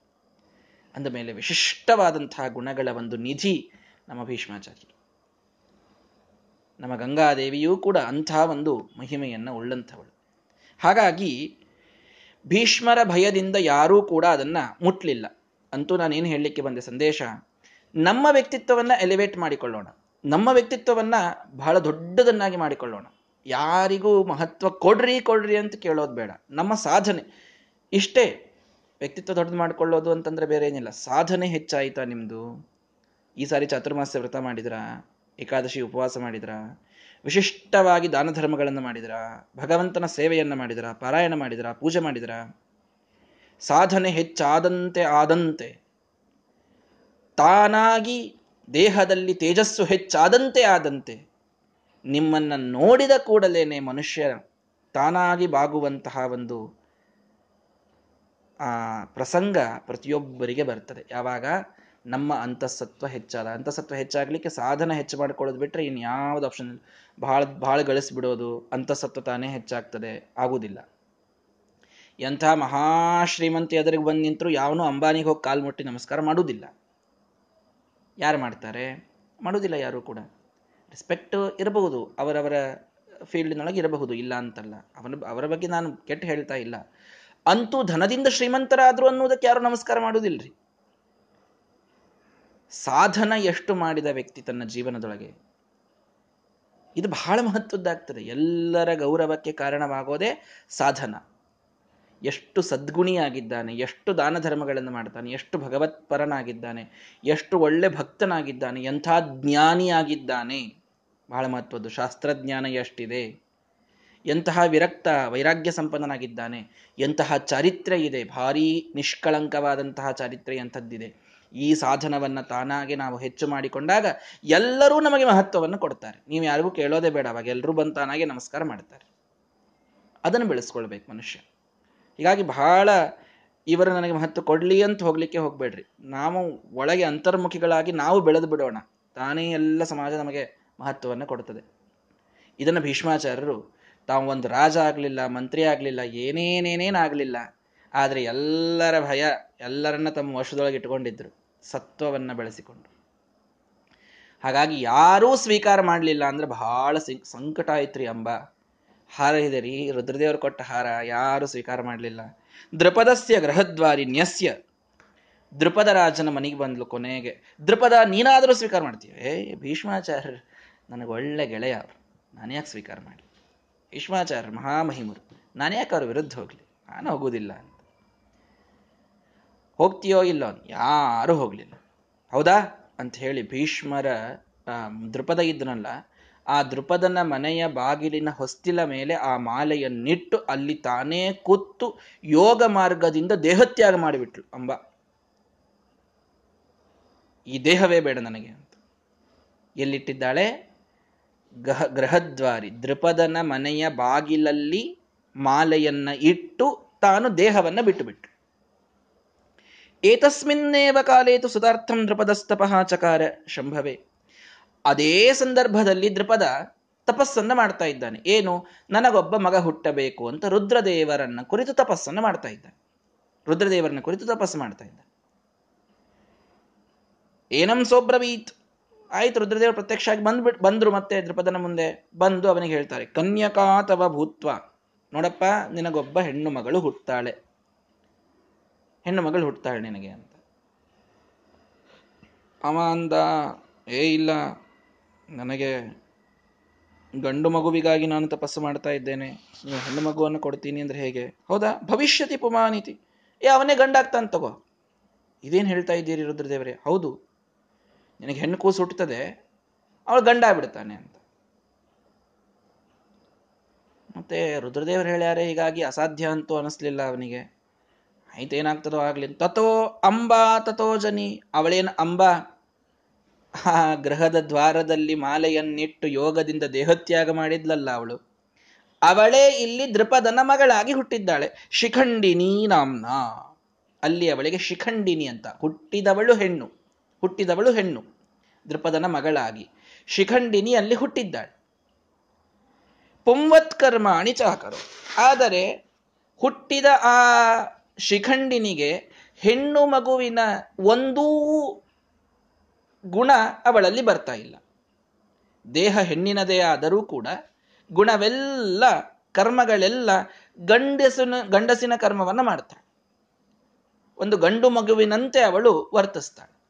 S1: ಅಂದ ಮೇಲೆ ವಿಶಿಷ್ಟವಾದಂತಹ ಗುಣಗಳ ಒಂದು ನಿಧಿ ನಮ್ಮ ಭೀಷ್ಮಾಚಾರ್ಯರು. ನಮ್ಮ ಗಂಗಾದೇವಿಯೂ ಕೂಡ ಅಂಥ ಒಂದು ಮಹಿಮೆಯನ್ನು ಉಳ್ಳಂಥವಳು. ಹಾಗಾಗಿ ಭೀಷ್ಮರ ಭಯದಿಂದ ಯಾರೂ ಕೂಡ ಅದನ್ನ ಮುಟ್ಲಿಲ್ಲ. ಅಂತೂ ನಾನೇನು ಹೇಳಲಿಕ್ಕೆ ಬಂದೆ ಸಂದೇಶ? ನಮ್ಮ ವ್ಯಕ್ತಿತ್ವವನ್ನ ಎಲಿವೇಟ್ ಮಾಡಿಕೊಳ್ಳೋಣ. ನಮ್ಮ ವ್ಯಕ್ತಿತ್ವವನ್ನ ಬಹಳ ದೊಡ್ಡದನ್ನಾಗಿ ಮಾಡಿಕೊಳ್ಳೋಣ. ಯಾರಿಗೂ ಮಹತ್ವ ಕೊಡ್ರಿ ಕೊಡ್ರಿ ಅಂತ ಕೇಳೋದು ಬೇಡ. ನಮ್ಮ ಸಾಧನೆ. ಇಷ್ಟೇ ವ್ಯಕ್ತಿತ್ವ ದೊಡ್ಡದು ಮಾಡ್ಕೊಳ್ಳೋದು ಅಂತಂದ್ರೆ ಬೇರೆ ಏನಿಲ್ಲ. ಸಾಧನೆ ಹೆಚ್ಚಾಯಿತಾ ನಿಮ್ದು? ಈ ಸಾರಿ ಚಾತುರ್ಮಾಸ್ಯ ವ್ರತ ಮಾಡಿದ್ರ? ಏಕಾದಶಿ ಉಪವಾಸ ಮಾಡಿದ್ರ? ವಿಶಿಷ್ಟವಾಗಿ ದಾನ ಧರ್ಮಗಳನ್ನು ಮಾಡಿದ್ರ? ಭಗವಂತನ ಸೇವೆಯನ್ನು ಮಾಡಿದ್ರ? ಪಾರಾಯಣ ಮಾಡಿದ್ರ? ಪೂಜೆ ಮಾಡಿದ್ರ? ಸಾಧನೆ ಹೆಚ್ಚಾದಂತೆ ಆದಂತೆ. ತಾನಾಗಿ ದೇಹದಲ್ಲಿ ತೇಜಸ್ಸು ಹೆಚ್ಚಾದಂತೆ ಆದಂತೆ. ನಿಮ್ಮನ್ನ ನೋಡಿದ ಕೂಡಲೇನೆ ಮನುಷ್ಯ ತಾನಾಗಿ ಬಾಗುವಂತಹ ಒಂದು, ಆ, ಪ್ರಸಂಗ ಪ್ರತಿಯೊಬ್ಬರಿಗೆ ಬರ್ತದೆ. ಯಾವಾಗ? ನಮ್ಮ ಅಂತಸತ್ವ ಹೆಚ್ಚಾದ. ಅಂತಸತ್ವ ಹೆಚ್ಚಾಗಲಿಕ್ಕೆ ಸಾಧನ ಹೆಚ್ಚು ಮಾಡ್ಕೊಳ್ಳೋದು ಬಿಟ್ರೆ ಇನ್ ಆಪ್ಷನ್ ಆಪ್ಷನ್ ಭಾಳ ಭಾಳ ಗಳಿಸ್ಬಿಡೋದು ಅಂತಸತ್ವ ತಾನೇ ಹೆಚ್ಚಾಗ್ತದೆ ಆಗುವುದಿಲ್ಲ ಎಂಥ ಮಹಾಶ್ರೀಮಂತಿ ಎದುರಿಗೆ ಬಂದು ನಿಂತರು ಯಾವನು ಅಂಬಾನಿಗೆ ಹೋಗಿ ಕಾಲು ಮುಟ್ಟಿ ನಮಸ್ಕಾರ ಮಾಡುವುದಿಲ್ಲ ಯಾರು ಮಾಡ್ತಾರೆ? ಮಾಡುವುದಿಲ್ಲ ಯಾರು ಕೂಡ. ರೆಸ್ಪೆಕ್ಟ್ ಇರಬಹುದು, ಅವರವರ ಫೀಲ್ಡ್ನೊಳಗೆ ಇರಬಹುದು, ಇಲ್ಲ ಅಂತಲ್ಲ. ಅವನ, ಅವರ ಬಗ್ಗೆ ನಾನು ಕೆಟ್ಟ ಹೇಳ್ತಾ ಇಲ್ಲ. ಅಂತೂ ಧನದಿಂದ ಶ್ರೀಮಂತರಾದರು ಅನ್ನೋದಕ್ಕೆ ಯಾರು ನಮಸ್ಕಾರ ಮಾಡುವುದಿಲ್ಲರಿ ಸಾಧನ ಎಷ್ಟು ಮಾಡಿದ ವ್ಯಕ್ತಿ ತನ್ನ ಜೀವನದೊಳಗೆ? ಇದು ಬಹಳ ಮಹತ್ವದ್ದಾಗ್ತದೆ. ಎಲ್ಲರ ಗೌರವಕ್ಕೆ ಕಾರಣವಾಗೋದೇ ಸಾಧನ. ಎಷ್ಟು ಸದ್ಗುಣಿಯಾಗಿದ್ದಾನೆ, ಎಷ್ಟು ದಾನ ಧರ್ಮಗಳನ್ನು ಮಾಡ್ತಾನೆ, ಎಷ್ಟು ಭಗವತ್ಪರನಾಗಿದ್ದಾನೆ, ಎಷ್ಟು ಒಳ್ಳೆ ಭಕ್ತನಾಗಿದ್ದಾನೆ, ಎಂಥ ಜ್ಞಾನಿಯಾಗಿದ್ದಾನೆ. ಬಹಳ ಮಹತ್ವದ್ದು. ಶಾಸ್ತ್ರಜ್ಞಾನ ಎಷ್ಟಿದೆ? ಎಂತಹ ವಿರಕ್ತ, ವೈರಾಗ್ಯ ಸಂಪನ್ನನಾಗಿದ್ದಾನೆ. ಎಂತಹ ಚಾರಿತ್ರ್ಯ ಇದೆ. ಭಾರೀ ನಿಷ್ಕಳಂಕವಾದಂತಹ ಚಾರಿತ್ರ್ಯ ಎಂಥದ್ದಿದೆ. ಈ ಸಾಧನವನ್ನ ತಾನಾಗೆ ನಾವು ಹೆಚ್ಚು ಮಾಡಿಕೊಂಡಾಗ ಎಲ್ಲರೂ ನಮಗೆ ಮಹತ್ವವನ್ನು ಕೊಡ್ತಾರೆ. ನೀವು ಯಾರಿಗೂ ಕೇಳೋದೇ ಬೇಡ. ಅವಾಗ ಎಲ್ಲರೂ ಬಂದು ತಾನಾಗೆ ನಮಸ್ಕಾರ ಮಾಡ್ತಾರೆ. ಅದನ್ನು ಬೆಳೆಸ್ಕೊಳ್ಬೇಕು ಮನುಷ್ಯ. ಹೀಗಾಗಿ ಬಹಳ ಇವರು ನನಗೆ ಮಹತ್ವ ಕೊಡಲಿ ಅಂತ ಹೋಗ್ಲಿಕ್ಕೆ ಹೋಗ್ಬೇಡ್ರಿ. ನಾವು ಒಳಗೆ ಅಂತರ್ಮುಖಿಗಳಾಗಿ ನಾವು ಬೆಳೆದು ಬಿಡೋಣ. ತಾನೇ ಎಲ್ಲ ಸಮಾಜ ನಮಗೆ ಮಹತ್ವವನ್ನು ಕೊಡುತ್ತದೆ. ಇದನ್ನು ಭೀಷ್ಮಾಚಾರ್ಯರು, ತಾವು ಒಂದು ರಾಜ ಆಗಲಿಲ್ಲ, ಮಂತ್ರಿ ಆಗಲಿಲ್ಲ ಏನೇನೇನೇನಾಗಲಿಲ್ಲ ಆದರೆ ಎಲ್ಲರ ಭಯ, ಎಲ್ಲರನ್ನ ತಮ್ಮ ವಶದೊಳಗೆ ಇಟ್ಕೊಂಡಿದ್ರು ಸತ್ವವನ್ನು ಬೆಳೆಸಿಕೊಂಡು. ಹಾಗಾಗಿ ಯಾರೂ ಸ್ವೀಕಾರ ಮಾಡಲಿಲ್ಲ ಅಂದ್ರೆ ಬಹಳ ಸಂಕಟ ಆಯ್ತ್ರಿ ಅಂಬ. ಹಾರ ಇದೆ ರೀ ರುದ್ರದೇವರು ಕೊಟ್ಟ ಹಾರ, ಯಾರು ಸ್ವೀಕಾರ ಮಾಡಲಿಲ್ಲ. ದೃಪದಸ್ಯ ಗೃಹದ್ವಾರಿ ನ್ಯಸ್ಯ. ದೃಪದ ರಾಜನ ಮನೆಗೆ ಬಂದ್ಲು ಕೊನೆಗೆ. ದೃಪದ ನೀನಾದರೂ ಸ್ವೀಕಾರ ಮಾಡ್ತೀವಿ ಏ ಭೀಷ್ಮಾಚಾರ್ಯ ನನಗೆ ಒಳ್ಳೆ ಗೆಳೆಯ ಅವರು. ನಾನು ಯಾಕೆ ಸ್ವೀಕಾರ ಮಾಡಲಿ ವಿಶ್ವಾಚಾರ್ಯ, ಮಹಾಮಹಿಮರು, ನಾನು ಯಾಕೆ ಅವ್ರ ವಿರುದ್ಧ ಹೋಗ್ಲಿ? ನಾನು ಹೋಗುವುದಿಲ್ಲ ಅಂತ. ಹೋಗ್ತೀಯೋ ಇಲ್ಲೋ ಯಾರೂ ಹೋಗ್ಲಿಲ್ಲ. ಹೌದಾ? ಅಂತ ಹೇಳಿ ಭೀಷ್ಮರ ದೃಪದ ಇದ್ರಲ್ಲ ಆ ದೃಪದನ ಮನೆಯ ಬಾಗಿಲಿನ ಹೊಸ್ತಿಲ ಮೇಲೆ ಆ ಮಾಲೆಯನ್ನಿಟ್ಟು ಅಲ್ಲಿ ತಾನೇ ಕೂತು ಯೋಗ ಮಾರ್ಗದಿಂದ ದೇಹತ್ಯಾಗ ಮಾಡಿಬಿಟ್ಲು ಅಂಬ. ಈ ದೇಹವೇ ಬೇಡ ನನಗೆ ಅಂತ. ಎಲ್ಲಿಟ್ಟಿದ್ದಾಳೆ? ಗಹ, ಗೃಹದ್ವಾರಿ. ದೃಪದನ ಮನೆಯ ಬಾಗಿಲಲ್ಲಿ ಮಾಲೆಯನ್ನ ಇಟ್ಟು ತಾನು ದೇಹವನ್ನ ಬಿಟ್ಟು ಬಿಟ್ಟು ಏತಸ್ಮಿನ್ನೇವ ಕಾಲೇತು ಸುತಾರ್ಥಂ ದೃಪದಸ್ತಪಃ ಚಕಾರ ಶಂಭವೇ. ಅದೇ ಸಂದರ್ಭದಲ್ಲಿ ದೃಪದ ತಪಸ್ಸನ್ನ ಮಾಡ್ತಾ ಇದ್ದಾನೆ. ಏನು? ನನಗೊಬ್ಬ ಮಗ ಹುಟ್ಟಬೇಕು ಅಂತ ರುದ್ರದೇವರನ್ನ ಕುರಿತು ತಪಸ್ಸನ್ನ ಮಾಡ್ತಾ ಇದ್ದಾನೆ. ರುದ್ರದೇವರನ್ನ ಕುರಿತು ತಪಸ್ಸು ಮಾಡ್ತಾ ಇದ್ದ ಏನಂ ಸೋಬ್ರವೀತ್? ಆಯ್ತು, ರುದ್ರದೇವರು ಪ್ರತ್ಯಕ್ಷ ಆಗಿ ಬಂದ್ಬಿಟ್ಟು ಬಂದ್ರು ಮತ್ತೆ ದೃಪದನ ಮುಂದೆ, ಬಂದು ಅವನಿಗೆ ಹೇಳ್ತಾರೆ, ಕನ್ಯಕಾ ತವ ಭೂತ್ವ. ನೋಡಪ್ಪ, ನಿನಗೊಬ್ಬ ಹೆಣ್ಣು ಮಗಳು ಹುಟ್ಟಾಳೆ ಹೆಣ್ಣು ಮಗಳು ಹುಟ್ತಾಳೆ ನಿನಗೆ ಅಂತ. ಅವ ಅಂದ, ಏ, ಇಲ್ಲ. ನನಗೆ ಗಂಡು ಮಗುವಿಗಾಗಿ ನಾನು ತಪಸ್ಸು ಮಾಡ್ತಾ ಇದ್ದೇನೆ. ಹೆಣ್ಣು ಮಗುವನ್ನು ಕೊಡ್ತೀನಿ ಅಂದ್ರೆ ಹೇಗೆ? ಹೌದಾ? ಭವಿಷ್ಯತಿ ಪುಮಾನಿತಿ. ಏ, ಅವನೇ ಗಂಡಾಗ್ತಾನೆ ತಗೋ. ಇದೇನು ಹೇಳ್ತಾ ಇದ್ದೀರಿ ರುದ್ರದೇವರೇ? ಹೌದು. ನಿನಗೆ ಹೆಣ್ಣು ಕೂಸು ಹುಟ್ಟುತ್ತದೆ, ಅವಳು ಗಂಡ ಬಿಡ್ತಾನೆ ಅಂತ. ಮತ್ತೆ ರುದ್ರದೇವರು ಹೇಳ್ಯಾರೆ, ಹೀಗಾಗಿ ಅಸಾಧ್ಯ ಅಂತೂ ಅನಿಸ್ಲಿಲ್ಲ ಅವನಿಗೆ. ಆಯ್ತು, ಏನಾಗ್ತದೋ ಆಗ್ಲಿ. ತಥೋ ಅಂಬಾ ತಥೋ ಜನಿ. ಅವಳೇನು ಅಂಬಾ? ಆ ಗ್ರಹದ ದ್ವಾರದಲ್ಲಿ ಮಾಲೆಯನ್ನಿಟ್ಟು ಯೋಗದಿಂದ ದೇಹತ್ಯಾಗ ಮಾಡಿದ್ಲಲ್ಲ ಅವಳು. ಅವಳೇ ಇಲ್ಲಿ ದೃಪದನ ಮಗಳಾಗಿ ಹುಟ್ಟಿದ್ದಾಳೆ. ಶಿಖಂಡಿನಿ ನಾಮ್ನ. ಅಲ್ಲಿ ಅವಳಿಗೆ ಶಿಖಂಡಿನಿ ಅಂತ. ಹುಟ್ಟಿದವಳು ಹೆಣ್ಣು. ಹುಟ್ಟಿದವಳು ಹೆಣ್ಣು. ದೃಪದನ ಮಗಳಾಗಿ. ಶಿಖಂಡಿನಿ ಅಲ್ಲಿ ಹುಟ್ಟಿದ್ದಾಳೆ ಕರ್ಮಾಣಿ ಚಾಕರು. ಆದರೆ ಹುಟ್ಟಿದ ಆ ಶಿಖಂಡಿನಿಗೆ ಹೆಣ್ಣು ಮಗುವಿನ ಒಂದೂ ಗುಣ ಅವಳಲ್ಲಿ ಬರ್ತಾ ಇಲ್ಲ. ದೇಹ ಹೆಣ್ಣಿನದೇ ಆದರೂ ಕೂಡ ಗುಣವೆಲ್ಲ ಕರ್ಮಗಳೆಲ್ಲ ಗಂಡಸಿನ ಗಂಡಸಿನ ಕರ್ಮವನ್ನು ಮಾಡ್ತಾಳೆ. ಒಂದು ಗಂಡು ಮಗುವಿನಂತೆ ಅವಳು ವರ್ತಿಸ್ತಾಳೆ.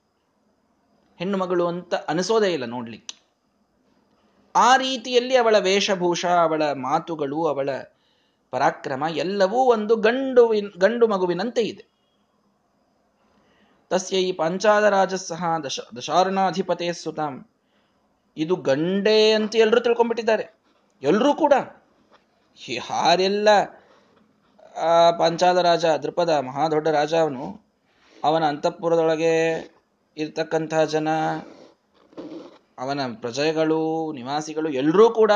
S1: ಹೆಣ್ಣು ಮಗಳು ಅಂತ ಅನಿಸೋದೇ ಇಲ್ಲ ನೋಡ್ಲಿಕ್ಕೆ. ಆ ರೀತಿಯಲ್ಲಿ ಅವಳ ವೇಷಭೂಷ, ಅವಳ ಮಾತುಗಳು, ಅವಳ ಪರಾಕ್ರಮ ಎಲ್ಲವೂ ಒಂದು ಗಂಡು ಗಂಡು ಮಗುವಿನಂತೆ ಇದೆ. ತಸ್ಯ ಈ ಪಂಚಾದರಾಜಸ್ಸಹ ದಶ ದಶಾರಣಾಧಿಪತೆ ಸುತಾಂ. ಇದು ಗಂಡೆ ಅಂತ ಎಲ್ಲರೂ ತಿಳ್ಕೊಂಡ್ಬಿಟ್ಟಿದ್ದಾರೆ. ಎಲ್ಲರೂ ಕೂಡ. ಯಾರೆಲ್ಲ ಆ ಪಂಚಾದ ರಾಜ ದೃಪದ ಮಹಾದೊಡ್ಡ ರಾಜ ಅವನು, ಅವನ ಅಂತಃಪುರದೊಳಗೆ ಇರ್ತಕ್ಕಂತಹ ಜನ, ಅವನ ಪ್ರಜೆಗಳು, ನಿವಾಸಿಗಳು ಎಲ್ಲರೂ ಕೂಡ,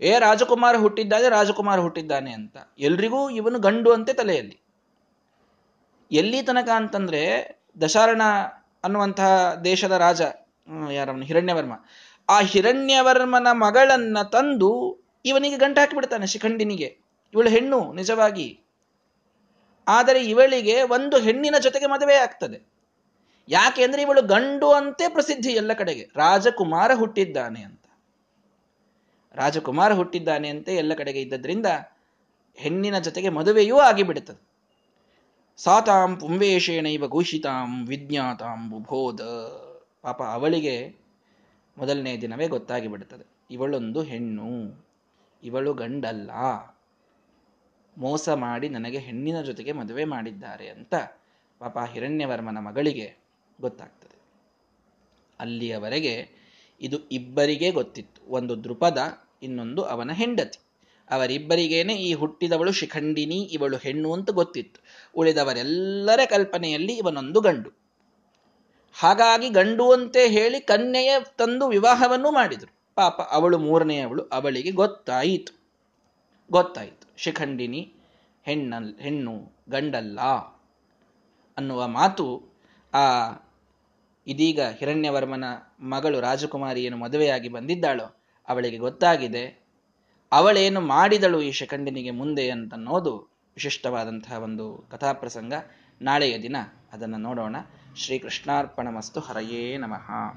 S1: ಏ ರಾಜಕುಮಾರ ಹುಟ್ಟಿದ್ದಾನೆ ರಾಜಕುಮಾರ ಹುಟ್ಟಿದ್ದಾನೆ ಅಂತ. ಎಲ್ರಿಗೂ ಇವನು ಗಂಡು ಅಂತೆ ತಲೆಯಲ್ಲಿ. ಎಲ್ಲಿ ತನಕ ಅಂತಂದ್ರೆ, ದಶಾರಣ ಅನ್ನುವಂತಹ ದೇಶದ ರಾಜ ಯಾರವನು? ಹಿರಣ್ಯವರ್ಮ. ಆ ಹಿರಣ್ಯವರ್ಮನ ಮಗಳನ್ನ ತಂದು ಇವನಿಗೆ ಗಂಟು ಹಾಕಿಬಿಡ್ತಾನೆ, ಶಿಖಂಡಿನಿಗೆ. ಇವಳು ಹೆಣ್ಣು, ನಿಜವಾಗಿ. ಆದರೆ ಇವಳಿಗೆ ಒಂದು ಹೆಣ್ಣಿನ ಜೊತೆಗೆ ಮದುವೆ ಆಗ್ತದೆ. ಯಾಕೆ ಅಂದ್ರೆ ಇವಳು ಗಂಡು ಅಂತೆ ಪ್ರಸಿದ್ಧಿ ಎಲ್ಲ ಕಡೆಗೆ. ರಾಜಕುಮಾರ ಹುಟ್ಟಿದ್ದಾನೆ ಅಂತ. ರಾಜಕುಮಾರ ಹುಟ್ಟಿದ್ದಾನೆ ಅಂತೆ ಎಲ್ಲ ಕಡೆಗೆ ಇದ್ದದ್ರಿಂದ ಹೆಣ್ಣಿನ ಜೊತೆಗೆ ಮದುವೆಯೂ ಆಗಿಬಿಡುತ್ತದೆ. ಸಾತಾಂ ಪುಂವೇಷೇಣೈವ ಘೋಷಿತಾಂ ವಿಜ್ಞಾತಾಂ ಬುಭೋದ ಪಾಪ ಅವಳಿಗೆ ಮೊದಲನೇ ದಿನವೇ ಗೊತ್ತಾಗಿ ಬಿಡುತ್ತದೆ ಇವಳೊಂದು ಹೆಣ್ಣು, ಇವಳು ಗಂಡಲ್ಲ. ಮೋಸ ಮಾಡಿ ನನಗೆ ಹೆಣ್ಣಿನ ಜೊತೆಗೆ ಮದುವೆ ಮಾಡಿದ್ದಾರೆ ಅಂತ ಪಾಪ ಹಿರಣ್ಯವರ್ಮನ ಮಗಳಿಗೆ ಗೊತ್ತಾಗ್ತದೆ. ಅಲ್ಲಿಯವರೆಗೆ ಇದು ಇಬ್ಬರಿಗೆ ಗೊತ್ತಿತ್ತು. ಒಂದು ದೃಪದ ಇನ್ನೊಂದು ಅವನ ಹೆಂಡತಿ. ಅವರಿಬ್ಬರಿಗೇನೆ ಈ ಹುಟ್ಟಿದವಳು ಶಿಖಂಡಿನಿ, ಇವಳು ಹೆಣ್ಣು ಅಂತ ಗೊತ್ತಿತ್ತು. ಉಳಿದವರೆಲ್ಲರ ಕಲ್ಪನೆಯಲ್ಲಿ ಇವನೊಂದು ಗಂಡು. ಹಾಗಾಗಿ ಗಂಡು ಅಂತೆ ಹೇಳಿ ಕನ್ಯೆಯ ತಂದು ವಿವಾಹವನ್ನು ಮಾಡಿದರು. ಪಾಪ ಅವಳು ಮೂರನೆಯವಳು ಅವಳಿಗೆ ಗೊತ್ತಾಯಿತು. ಗೊತ್ತಾಯಿತು. ಶಿಖಂಡಿನಿ, ಹೆಣ್ಣಲ್, ಹೆಣ್ಣು ಗಂಡಲ್ಲ ಅನ್ನುವ ಮಾತು ಆ ಇದೀಗ ಹಿರಣ್ಯವರ್ಮನ ಮಗಳು ರಾಜಕುಮಾರಿಯನ್ನು ಮದುವೆಯಾಗಿ ಬಂದಿದ್ದಾಳೋ ಅವಳಿಗೆ ಗೊತ್ತಾಗಿದೆ. ಅವಳೇನು ಮಾಡಿದಳು ಈ ಶಕಂಡನಿಗೆ ಮುಂದೆ ಅಂತನ್ನೋದು ವಿಶಿಷ್ಟವಾದಂತಹ ಒಂದು ಕಥಾಪ್ರಸಂಗ. ನಾಳೆಯ ದಿನ ಅದನ್ನು ನೋಡೋಣ. ಶ್ರೀಕೃಷ್ಣಾರ್ಪಣ ಮಸ್ತು ಹರಯೇ ನಮಃ.